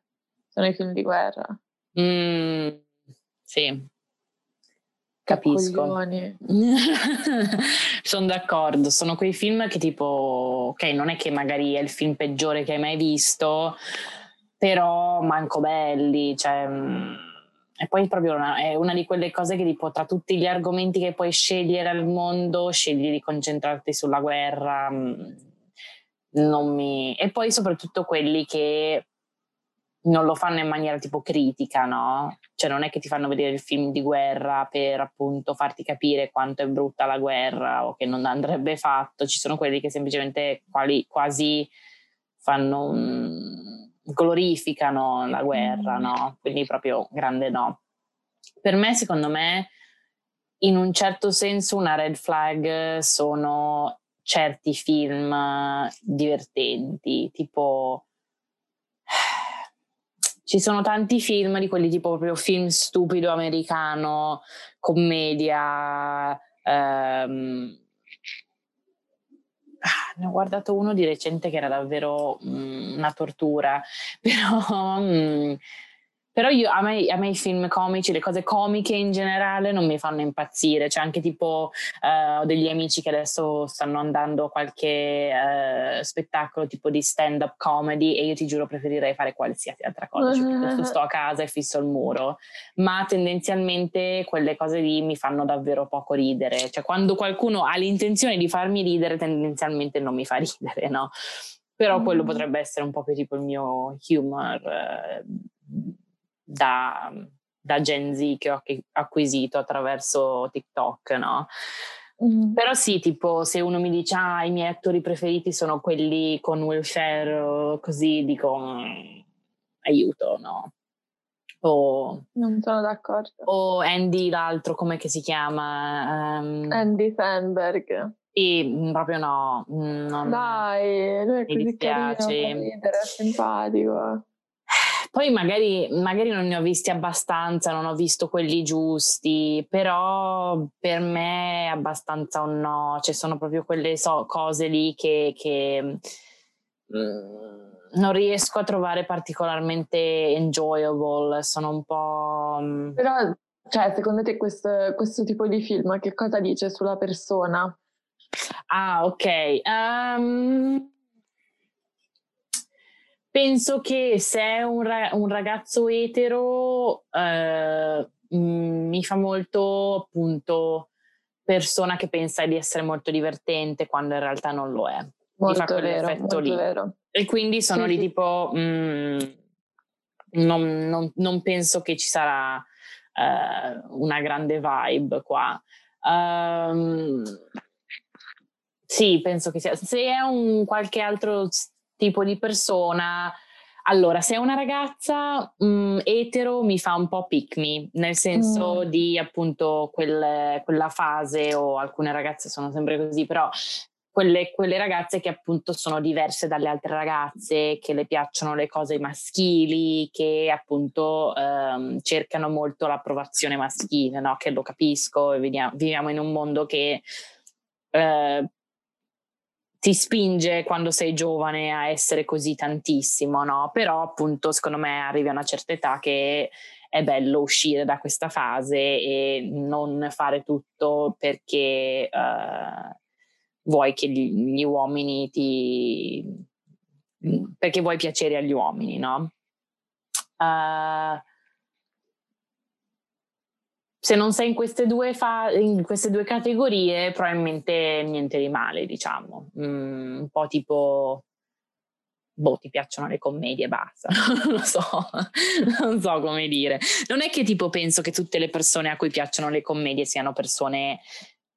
sono i film di guerra. Mm, sì, capisco. *laughs* sono d'accordo, sono quei film che tipo, ok, non è che magari è il film peggiore che hai mai visto, però manco belli, cioè mm, e poi proprio una, è una di quelle cose che tipo tra tutti gli argomenti che puoi scegliere al mondo, scegli di concentrarti sulla guerra. Mm, mi... E poi soprattutto quelli che non lo fanno in maniera tipo critica, no? Cioè non è che ti fanno vedere il film di guerra per appunto farti capire quanto è brutta la guerra o che non andrebbe fatto, ci sono quelli che semplicemente quali, quasi fanno un glorificano la guerra, mm. no? Quindi proprio grande no. Per me, secondo me, in un certo senso una red flag sono certi film divertenti, tipo *sighs* ci sono tanti film di quelli tipo proprio film stupido americano, commedia, ehm, ne ho guardato uno di recente che era davvero mh, mm, una tortura, *laughs* però mh, mm, però io, a, me, a, me, i film comici, le cose comiche in generale non mi fanno impazzire. C'è anche tipo uh, ho degli amici che adesso stanno andando a qualche uh, spettacolo tipo di stand-up comedy e io ti giuro preferirei fare qualsiasi altra cosa. Cioè, piuttosto *laughs* sto a casa e fisso il muro. Ma tendenzialmente quelle cose lì mi fanno davvero poco ridere. Cioè quando qualcuno ha l'intenzione di farmi ridere tendenzialmente non mi fa *laughs* ridere, no? Però quello mm. potrebbe essere un po' più tipo il mio humor. Uh, da, da Gen Z che ho acquisito attraverso TikTok, no? Mm. Però sì, tipo se uno mi dice ah i miei attori preferiti sono quelli con Will Ferrell, così dico mm, aiuto, no? O, non sono d'accordo. O Andy l'altro, come si chiama? Um, Andy Sandberg. Sì, mm, proprio no. Non, Dai, lui è così dispiace. carino, ridere, è simpatico. Poi magari, magari, non ne ho visti abbastanza, non ho visto quelli giusti, però per me è abbastanza un no, cioè sono proprio quelle so, cose lì che, che mm, non riesco a trovare particolarmente enjoyable, sono un po'... Mm. Però, cioè, secondo te questo, questo tipo di film che cosa dice sulla persona? Ah, ok. Um, Penso che se è un, ra- un ragazzo etero eh, mm, mi fa molto appunto persona che pensa di essere molto divertente quando in realtà non lo è. Molto vero, molto lì. vero. E quindi sono sì, lì sì. tipo... Mm, non, non, non penso che ci sarà eh, una grande vibe qua. Um, sì, penso che sia. Se è un qualche altro tipo di persona, allora, se è una ragazza mh, mm, etero mi fa un po' pick me, nel senso mm. di appunto quel, quella fase, o alcune ragazze sono sempre così, però quelle, quelle, ragazze che appunto sono diverse dalle altre ragazze, che le piacciono le cose maschili, che appunto ehm, cercano molto l'approvazione maschile, no? Che lo capisco, e viviamo, viviamo in un mondo che eh, ti spinge quando sei giovane a essere così tantissimo, no? Però appunto secondo me arrivi a una certa età che è bello uscire da questa fase e non fare tutto perché... Uh, vuoi che gli, gli uomini ti... perché vuoi piacere agli uomini, no? Uh, se non sei in queste, due fa- in queste due categorie, probabilmente niente di male, diciamo. Mm, un po' tipo, boh, ti piacciono le commedie e basta. *laughs* non lo so, non so come dire. Non è che tipo penso che tutte le persone a cui piacciono le commedie siano persone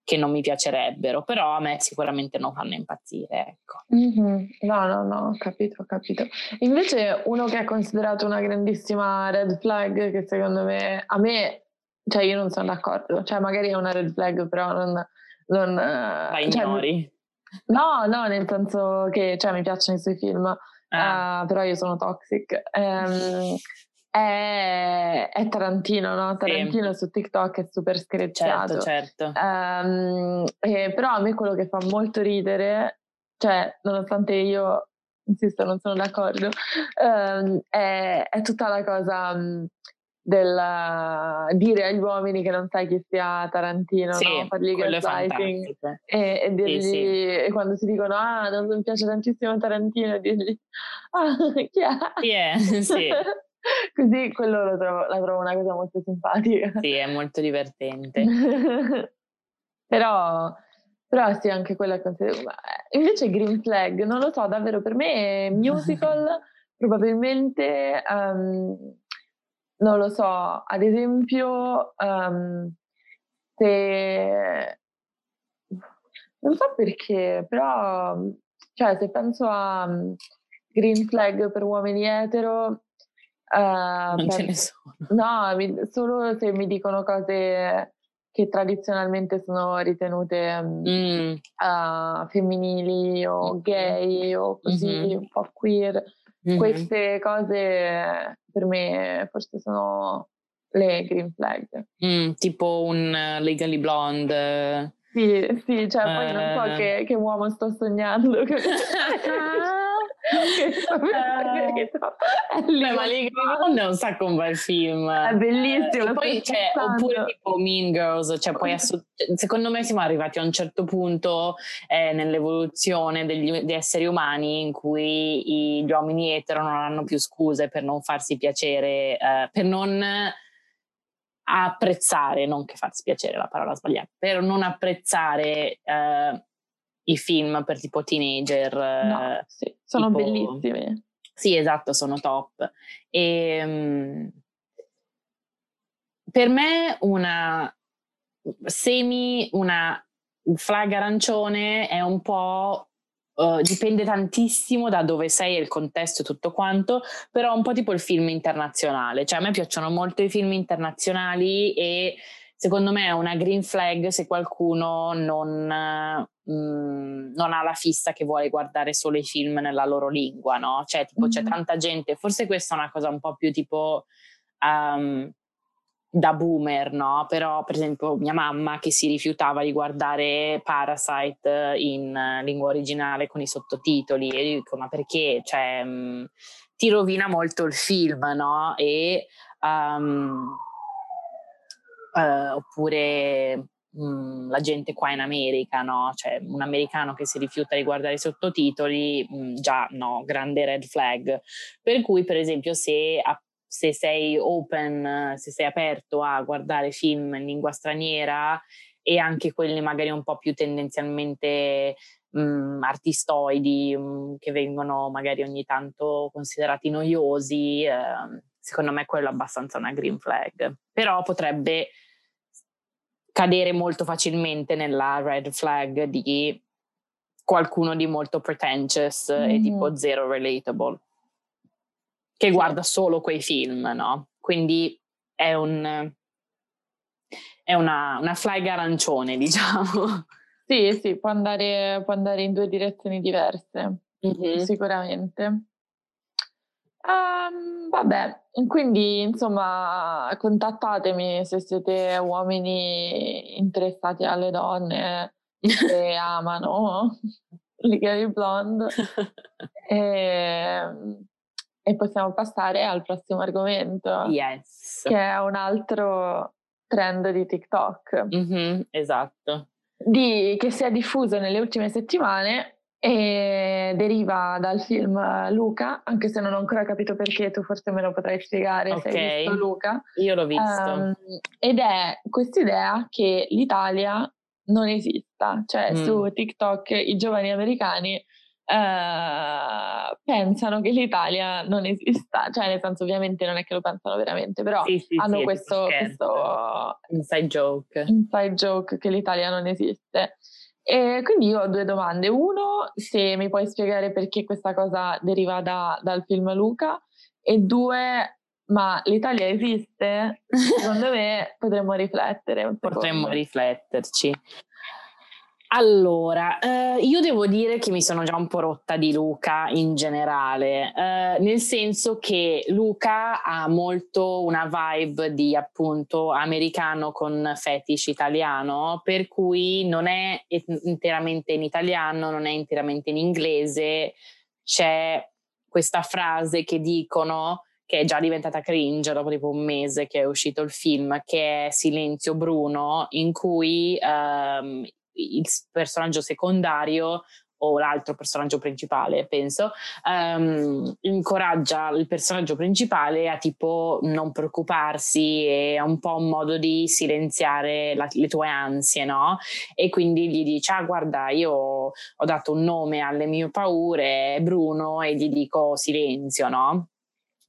che non mi piacerebbero, però a me sicuramente non fanno impazzire. Ecco. Mm-hmm. No, no, no, ho capito, ho capito. Invece uno che è considerato una grandissima red flag, che secondo me, a me, cioè io non sono d'accordo, cioè magari è una red flag, però non... non La cioè, ignori? no, no, nel senso che cioè, mi piacciono i suoi film, ah. uh, però io sono toxic. Um, *laughs* è, è Tarantino, no? Tarantino sì. su TikTok è super screcciato. Certo, certo. Um, eh, però a me quello che fa molto ridere, cioè, nonostante io, insisto, non sono d'accordo, um, è, è, tutta la cosa um, del dire agli uomini che non sai chi sia Tarantino, sì, no? fargli gaslighting e, e, dirgli, sì, sì. e quando si dicono ah non mi piace tantissimo Tarantino dirgli *laughs* ah chi è? Chi è? *laughs* Sì. *laughs* Così quello trovo, la trovo una cosa molto simpatica. Sì, è molto divertente. però, però sì, anche quella è considerata. Eh, invece Green Flag, non lo so, davvero per me musical probabilmente, um, non lo so, ad esempio, um, se... Non so perché, però, cioè, se penso a um, Green Flag per uomini etero, Uh, non per... ce ne sono. No, mi, solo se mi dicono cose che tradizionalmente sono ritenute mm. uh, femminili o gay o così, mm-hmm. un po' queer. Mm-hmm. Queste cose per me forse sono le green flag. Mm, tipo un uh, Legally Blonde. Sì, sì, cioè poi non so eh. che, che uomo sto sognando. *laughs* *laughs* *laughs* Beh, ma of è un sacco un bel film. È bellissimo. Eh, poi, cioè, oppure tipo Mean Girls, cioè, poi assolut- secondo me siamo arrivati a un certo punto eh, nell'evoluzione degli, degli, esseri umani in cui gli uomini etero non hanno più scuse per non farsi piacere, eh, per non apprezzare, non che farsi piacere la parola sbagliata, per non apprezzare eh, i film per tipo teenager. No, sì, sono tipo, bellissimi. Sì, esatto, sono top. E, um, per me una semi, una flag arancione è un po' Uh, dipende tantissimo da dove sei e il contesto e tutto quanto, però un po' tipo il film internazionale, cioè a me piacciono molto i film internazionali e secondo me è una green flag se qualcuno non, mh, mm, non ha la fissa che vuole guardare solo i film nella loro lingua, no? Cioè, tipo, mm-hmm. c'è tanta gente, forse questa è una cosa un po' più tipo um, da boomer, no? Però, per esempio, mia mamma che si rifiutava di guardare Parasite in lingua originale con i sottotitoli, e io dico, ma perché? Cioè, mh, ti rovina molto il film, no? E um, eh, oppure mh, mhmm, la gente qua in America, no? Cioè un americano che si rifiuta di guardare i sottotitoli, mh, mhmm, già no, grande red flag. Per cui, per esempio, se, se sei open, se sei aperto a guardare film in lingua straniera e anche quelli magari un po' più tendenzialmente mh, mhmm, artistoidi, mh, che vengono magari ogni tanto considerati noiosi, eh, secondo me quello è abbastanza una green flag. Però potrebbe cadere molto facilmente nella red flag di qualcuno di molto pretentious mm. e tipo zero relatable, che sì. guarda solo quei film, no? Quindi è un è una, una flag arancione, *laughs* diciamo. Sì, sì, può andare, può andare in due direzioni diverse, mm-hmm. sicuramente. Um, vabbè, quindi insomma contattatemi se siete uomini interessati alle donne e *laughs* amano Legally Blonde. *laughs* E, e possiamo passare al prossimo argomento yes. che è un altro trend di TikTok. Mm-hmm, esatto. Di, che si è diffuso nelle ultime settimane e deriva dal film Luca, anche se non ho ancora capito perché, tu forse me lo potrai spiegare okay. se hai visto Luca. Io l'ho visto. Um, ed è quest'idea che l'Italia non esista, cioè mm. su TikTok i giovani americani Uh, pensano che l'Italia non esista, cioè nel senso ovviamente non è che lo pensano veramente, però sì, sì, hanno sì, questo, questo, inside joke. inside joke che l'Italia non esiste. E quindi io ho due domande. Uno, se mi puoi spiegare perché questa cosa deriva da, dal film Luca e due, ma l'Italia esiste? *laughs* Secondo me potremmo riflettere. Potremmo rifletterci. Allora, eh, io devo dire che mi sono già un po' rotta di Luca in generale, eh, nel senso che Luca ha molto una vibe di appunto americano con fetish italiano, per cui non è interamente in italiano, non è interamente in inglese, c'è questa frase che dicono che è già diventata cringe dopo tipo un mese che è uscito il film, che è Silenzio Bruno, in cui um, il personaggio secondario o l'altro personaggio principale, penso, um, incoraggia il personaggio principale a tipo non preoccuparsi e è un po' un modo di silenziare la, le tue ansie, no? E quindi gli dice, ah guarda, io ho dato un nome alle mie paure, Bruno, e gli dico silenzio, no?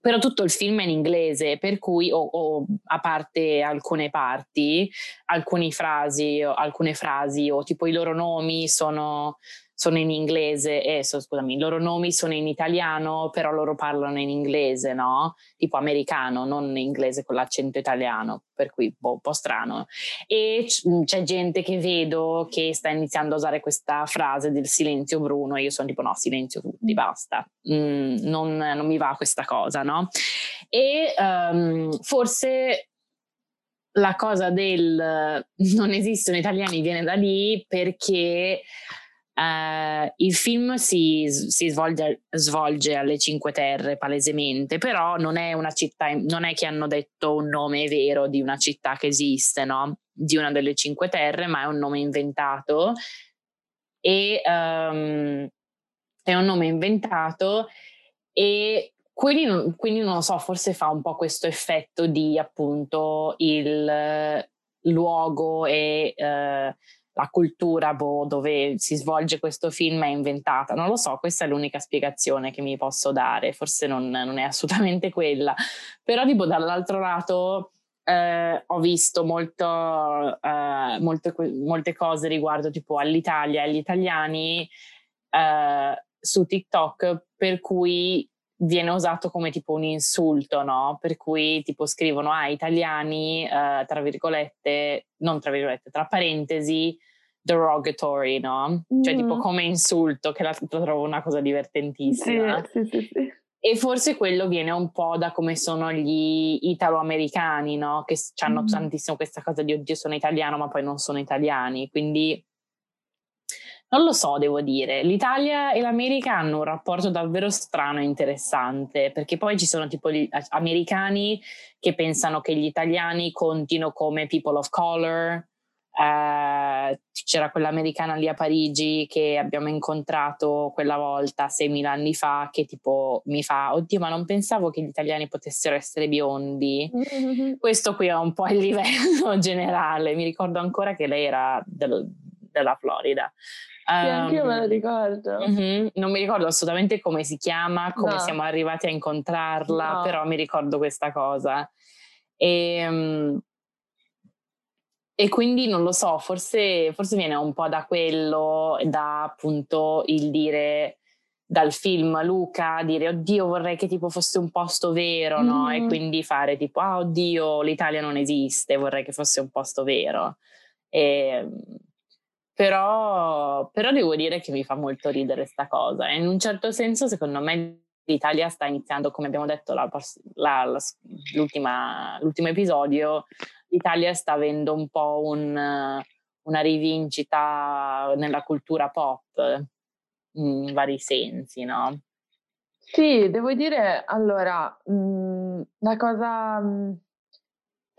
Però tutto il film è in inglese, per cui, o, o a parte alcune parti, alcune frasi, alcune frasi o tipo i loro nomi sono, sono in inglese, eh, so, scusami, i loro nomi sono in italiano, però loro parlano in inglese, no? Tipo americano, non in inglese con l'accento italiano, per cui boh, un po' strano. E c- c'è gente che vedo che sta iniziando a usare questa frase del silenzio Bruno e io sono tipo no, silenzio tutti, mm. basta, mm, non, non, mi va questa cosa, no? E um, forse la cosa del non esistono italiani viene da lì perché Uh, il film si, si svolge, svolge, alle Cinque Terre palesemente, però non è una città, non è che hanno detto un nome vero di una città che esiste, no? Di una delle Cinque Terre, ma è un nome inventato e um, è un nome inventato e quindi, quindi non lo so, forse fa un po' questo effetto di appunto il luogo e uh, la cultura boh, dove si svolge questo film è inventata. Non lo so, questa è l'unica spiegazione che mi posso dare, forse non, non è assolutamente *laughs* quella. Però tipo dall'altro lato eh, ho visto molto, eh, molte, molte, cose riguardo tipo all'Italia e agli italiani eh, su TikTok per cui viene usato come tipo un insulto, no? Per cui tipo scrivono ah, italiani, uh, tra virgolette, non tra virgolette, tra parentesi, derogatory, no? Mm. Cioè tipo mm. come insulto, che la, la trovo una cosa divertentissima. Sì, sì, sì, sì. E forse quello viene un po' da come sono gli italo-americani, no? Che hanno mm. tantissimo questa cosa di oddio sono italiano ma poi non sono italiani, quindi non lo so, devo dire. L'Italia e l'America hanno un rapporto davvero strano e interessante, perché poi ci sono tipo gli americani che pensano che gli italiani contino come people of color. Uh, c'era quell'americana lì a Parigi che abbiamo incontrato quella volta 6.000 anni fa che tipo mi fa oddio ma non pensavo che gli italiani potessero essere biondi mm-hmm. questo qui è un po' il *laughs* livello generale mi ricordo ancora che lei era del, della Florida. Sì, um, anche io me lo ricordo. Uh-huh, non mi ricordo assolutamente come si chiama, come no. siamo arrivati a incontrarla, no. però mi ricordo questa cosa. E, um, e quindi non lo so, forse, forse viene un po' da quello, da appunto il dire dal film Luca, dire oddio vorrei che tipo fosse un posto vero, no? Mm. E quindi fare tipo ah oddio l'Italia non esiste, vorrei che fosse un posto vero. E, però, però devo dire che mi fa molto ridere sta cosa. In un certo senso, secondo me, l'Italia sta iniziando, come abbiamo detto la, la, la, l'ultimo episodio, l'Italia sta avendo un po' un, una rivincita nella cultura pop in vari sensi, no? Sì, devo dire, allora, mh, la cosa mh,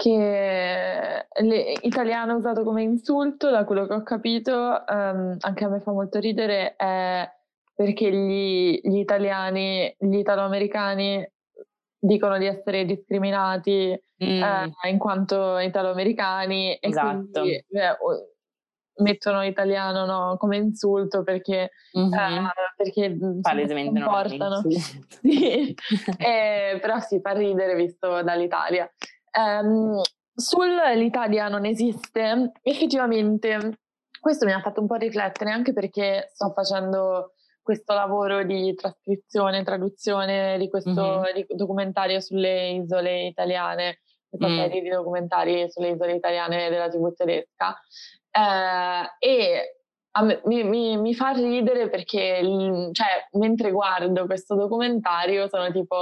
che l'italiano usato come insulto, da quello che ho capito, um, anche a me fa molto ridere, è perché gli, gli italiani, gli italoamericani dicono di essere discriminati mm. eh, in quanto italoamericani esatto. e quindi eh, mettono italiano no, come insulto perché, mm-hmm. eh, perché mm, palesemente non portano. *laughs* sì. *laughs* eh, però si fa ridere visto dall'Italia. Um, sull'Italia non esiste, effettivamente questo mi ha fatto un po' riflettere anche perché sto facendo questo lavoro di trascrizione, traduzione di questo mm-hmm. documentario sulle isole italiane, questa mm. serie di documentari sulle isole italiane della TV tedesca. Eh, e me, mi, mi, fa ridere perché cioè, mentre guardo questo documentario sono tipo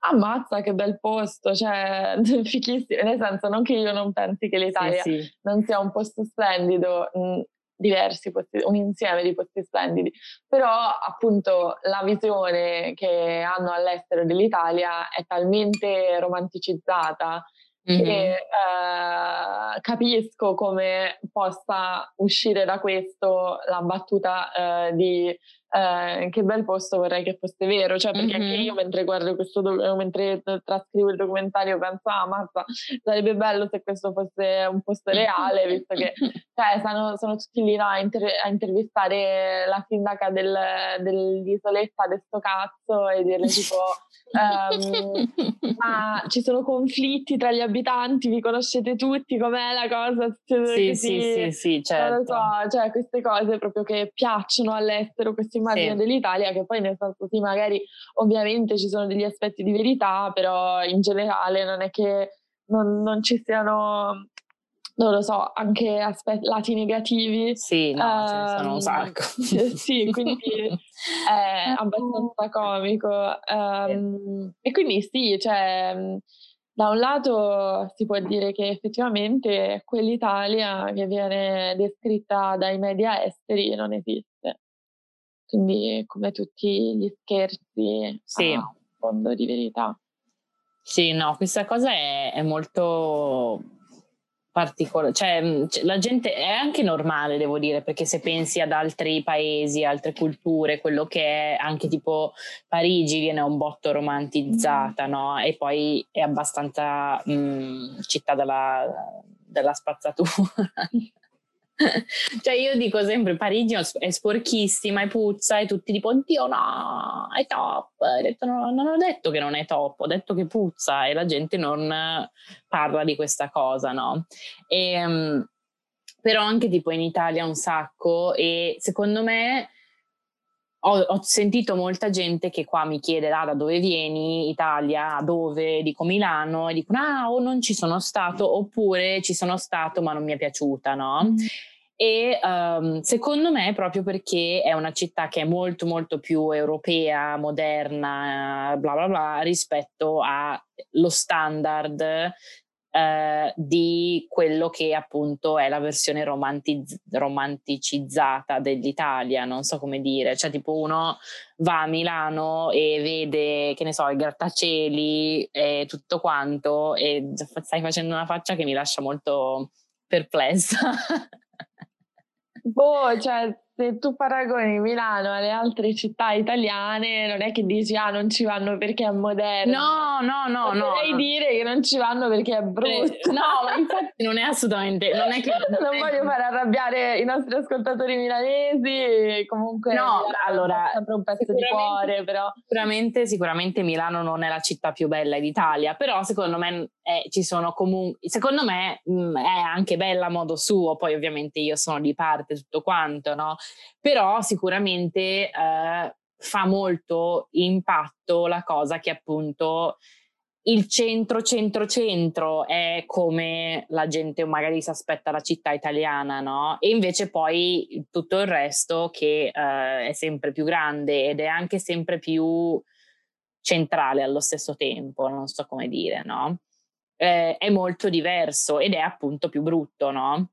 ammazza che bel posto, cioè *laughs* fichissimo, nel senso non che io non pensi che l'Italia sì, sì. non sia un posto splendido, mh, diversi posti, un insieme di posti splendidi, però appunto la visione che hanno all'estero dell'Italia è talmente romanticizzata mm-hmm. che eh, capisco come possa uscire da questo la battuta eh, di eh, che bel posto vorrei che fosse vero, cioè perché mm-hmm. anche io mentre guardo questo do- mentre trascrivo il documentario penso ah mazza sarebbe bello se questo fosse un posto reale visto che *laughs* cioè, sono, sono tutti lì no, a, inter- a, intervistare la sindaca del, dell'isoletta di sto cazzo e dirle tipo um, *laughs* ma ci sono conflitti tra gli abitanti, vi conoscete tutti, com'è la cosa? Sì, sì, sì, sì, certo. So, cioè queste cose proprio che piacciono all'estero, queste immagine sì. dell'Italia che poi nel senso sì magari ovviamente ci sono degli aspetti di verità però in generale non è che non, non ci siano non lo so, anche aspetti, lati negativi. Sì, no, um, ce ne sono un ehm, sacco. *laughs* sì, quindi è *laughs* abbastanza comico. Um, e quindi sì, cioè, da un lato si può dire che effettivamente quell'Italia che viene descritta dai media esteri non esiste quindi come tutti gli scherzi sì. a fondo di verità. Sì, no, questa cosa è, è molto particolare, cioè, la gente è anche normale, devo dire, perché se pensi ad altri paesi, altre culture, quello che è anche tipo Parigi viene un botto romantizzata, no? E poi è abbastanza mh, città della, della spazzatura. *laughs* *laughs* cioè io dico sempre Parigi è sporchissima, è puzza e tutti tipo oddio no, è top. Detto, no, non ho detto che non è top, ho detto che puzza e la gente non parla di questa cosa, no? E, um, però anche tipo in Italia un sacco e secondo me ho, ho, sentito molta gente che qua mi chiede ah, da dove vieni, Italia, dove? Dico Milano e dicono ah o non ci sono stato oppure ci sono stato ma non mi è piaciuta, no? Mm. E um, secondo me proprio perché è una città che è molto molto più europea, moderna, bla bla bla, rispetto allo standard Uh, di quello che appunto è la versione romantiz- romanticizzata dell'Italia, non so come dire, cioè tipo uno va a Milano e vede, che ne so, i grattacieli e tutto quanto e stai facendo una faccia che mi lascia molto perplessa. boh, cioè se tu paragoni Milano alle altre città italiane, non è che dici ah non ci vanno perché è moderno. No, no, no, no. Potrei no. dire che non ci vanno perché è brutto. No, ma infatti non è assolutamente, non è che... *laughs* non voglio fare arrabbiare i nostri ascoltatori milanesi, comunque... No, allora... sempre un pezzo di cuore, però... Sicuramente, sicuramente Milano non è la città più bella d'Italia, però secondo me eh, ci sono comunque... Secondo me mh, mm, è anche bella a modo suo, poi ovviamente io sono di parte tutto quanto, no? Però sicuramente eh, fa molto impatto la cosa che appunto il centro, centro, centro è come la gente magari si aspetta la città italiana, no? E invece poi tutto il resto che eh, è sempre più grande ed è anche sempre più centrale allo stesso tempo, non so come dire, no? Eh, è molto diverso ed è appunto più brutto, no?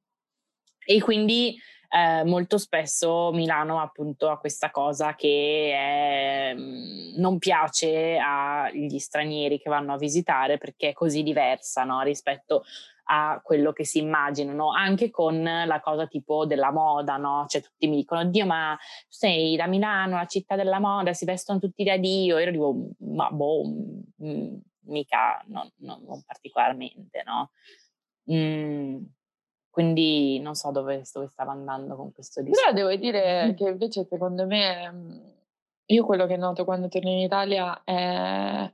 E quindi eh, molto spesso Milano appunto ha questa cosa che è, mm, non piace agli stranieri che vanno a visitare perché è così diversa no? rispetto a quello che si immaginano, anche con la cosa tipo della moda, no? Cioè tutti mi dicono, Dio, ma sei da Milano, la città della moda, si vestono tutti da Dio. Io dico, ma boh, mm, mica, non, non, non particolarmente, no? Mm, quindi non so dove, dove stava andando con questo discorso. Però devo dire che invece secondo me, mhmm, io quello che noto quando torno in Italia è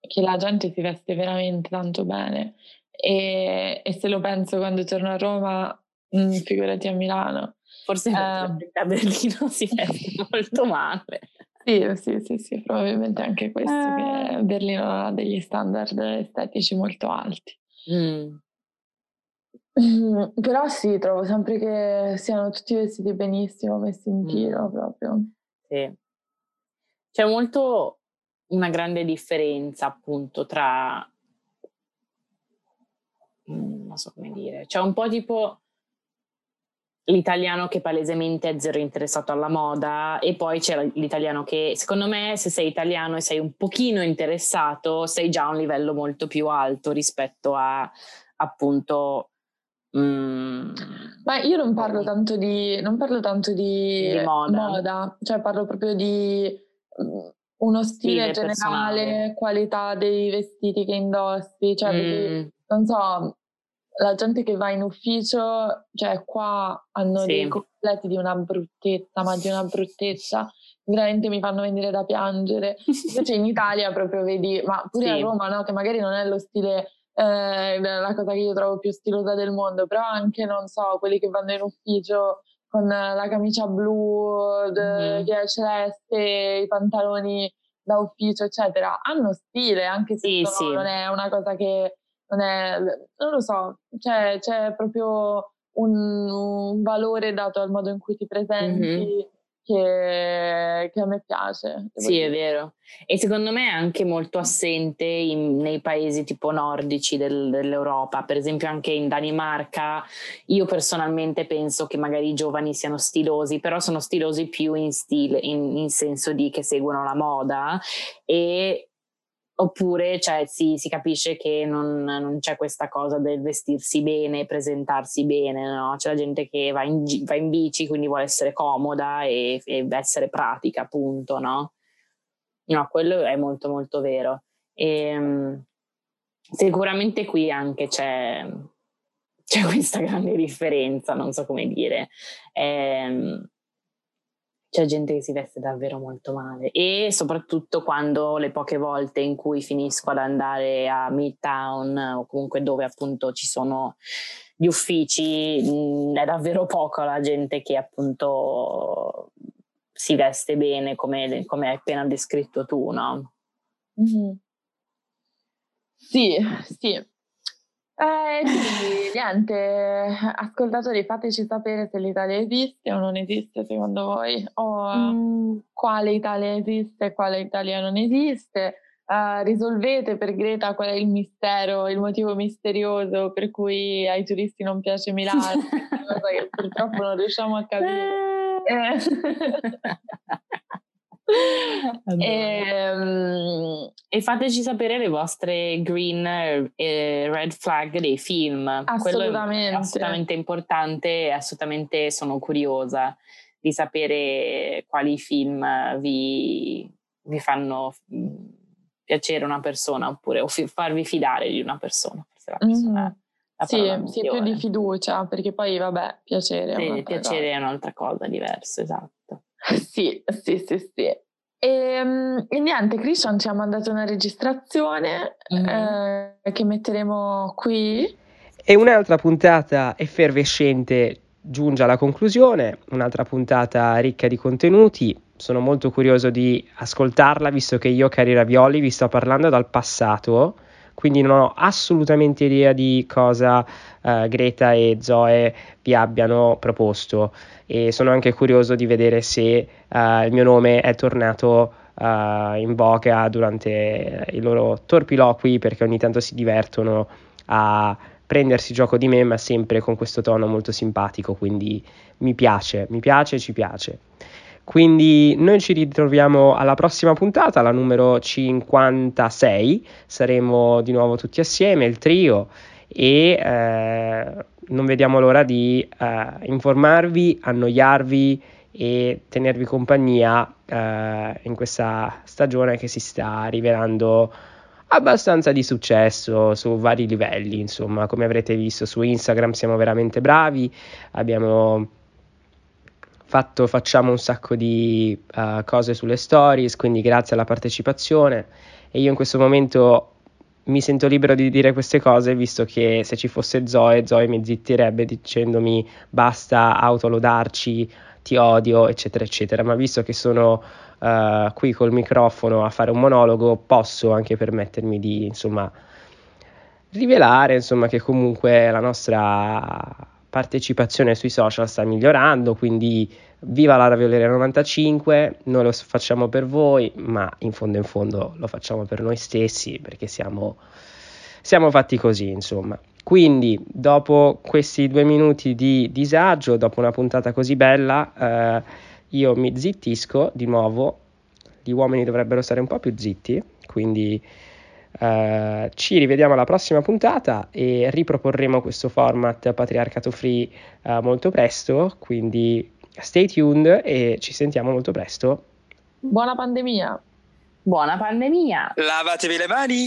che la gente si veste veramente tanto bene e, e se lo penso quando torno a Roma, mh, mhmm, figurati a Milano. Forse eh, a Berlino si *laughs* veste molto male. Sì, sì, sì, sì, probabilmente anche questo, eh. che Berlino ha degli standard estetici molto alti. Mm. Mhmm, però sì, trovo sempre che siano tutti vestiti benissimo, messi in tiro Mh. proprio. Sì. C'è molto una grande differenza appunto tra mhmm, non so come dire, c'è un po' tipo l'italiano che palesemente è zero interessato alla moda e poi c'è l'italiano che secondo me se sei italiano e sei un pochino interessato sei già a un livello molto più alto rispetto a appunto Mm. Ma io non parlo tanto di, non parlo tanto di, di moda. moda. cioè parlo proprio di mm, uno stile, stile generale, personale. qualità dei vestiti che indossi, cioè mm. non so, la gente che va in ufficio, cioè qua hanno sì. dei completi di una bruttezza, ma di una bruttezza veramente mi fanno venire da piangere. *laughs* Invece in Italia proprio vedi, ma pure sì. a Roma, no, che magari non è lo stile eh, la cosa che io trovo più stilosa del mondo, però anche, non so, quelli che vanno in ufficio con la camicia blu mm-hmm. che è celeste, i pantaloni da ufficio, eccetera, hanno stile, anche se sì, sì. non è una cosa che non è, non lo so, cioè, c'è proprio un, un, valore dato al modo in cui ti presenti. Mm-hmm che, che a me piace. Sì, dire. è vero. E secondo me è anche molto assente in, nei paesi tipo nordici del, dell'Europa, per esempio anche in Danimarca. Io personalmente penso che magari i giovani siano stilosi, però sono stilosi più in stile, in, in senso di che seguono la moda e Oppure cioè, sì, si capisce che non, non, c'è questa cosa del vestirsi bene, presentarsi bene, no? C'è la gente che va in, va in bici, quindi vuole essere comoda e, e, essere pratica, appunto, no? No, quello è molto molto vero. E, ehm, sicuramente qui anche c'è, c'è, questa grande differenza, non so come dire. E, c'è gente che si veste davvero molto male e soprattutto quando le poche volte in cui finisco ad andare a Midtown o comunque dove appunto ci sono gli uffici mh, è davvero poco la gente che appunto si veste bene come, come hai appena descritto tu, no? Mm-hmm. Sì, sì, eh, quindi niente, ascoltatori, fateci sapere se l'Italia esiste o non esiste secondo voi, o mm. quale Italia esiste e quale Italia non esiste. Uh, risolvete per Greta qual è il mistero, il motivo misterioso per cui ai turisti non piace Milano, *laughs* cosa che purtroppo non riusciamo a capire. Eh. *laughs* e, ehm, e, fateci sapere le vostre green e red flag dei film. Assolutamente. Quello è assolutamente importante e assolutamente sono curiosa di sapere quali film vi, vi fanno piacere una persona oppure o fi- farvi fidare di una persona. Forse la persona mm-hmm. la sì, sì, più di fiducia, perché poi vabbè, piacere sì, è piacere cosa. è un'altra cosa diversa, esatto. *laughs* sì, sì, sì, sì. E, ehm, e, niente, Christian ci ha mandato una registrazione mm-hmm. eh, che metteremo qui. E un'altra puntata effervescente giunge alla conclusione, un'altra puntata ricca di contenuti. Sono molto curioso di ascoltarla, visto che io, cari ravioli, vi sto parlando dal passato, quindi non ho assolutamente idea di cosa uh, Greta e Zoe vi abbiano proposto e sono anche curioso di vedere se uh, il mio nome è tornato uh, in voga durante i loro torpiloqui perché ogni tanto si divertono a prendersi gioco di me, ma sempre con questo tono molto simpatico, quindi mi piace, mi piace, ci piace. Quindi noi ci ritroviamo alla prossima puntata, la numero 56, saremo di nuovo tutti assieme, il trio, e eh, non vediamo l'ora di eh, informarvi, annoiarvi e tenervi compagnia eh, in questa stagione che si sta rivelando abbastanza di successo su vari livelli, insomma, come avrete visto su Instagram siamo veramente bravi, abbiamo fatto, facciamo un sacco di uh, cose sulle stories, quindi grazie alla partecipazione. E io in questo momento mi sento libero di dire queste cose visto che se ci fosse Zoe, Zoe mi zittirebbe dicendomi basta autolodarci, ti odio, eccetera, eccetera, ma visto che sono uh, qui col microfono a fare un monologo, posso anche permettermi di, insomma, rivelare, insomma, che comunque la nostra partecipazione sui social sta migliorando, quindi viva la Ravioleria 95, noi lo facciamo per voi, ma in fondo in fondo lo facciamo per noi stessi perché siamo, siamo fatti così, insomma. Quindi, dopo questi due minuti di disagio, dopo una puntata così bella, eh, io mi zittisco di nuovo, gli uomini dovrebbero stare un po' più zitti, quindi eh, ci rivediamo alla prossima puntata e riproporremo questo format patriarcato free eh, molto presto, quindi stay tuned e ci sentiamo molto presto. Buona pandemia! Buona pandemia! Lavatevi le mani!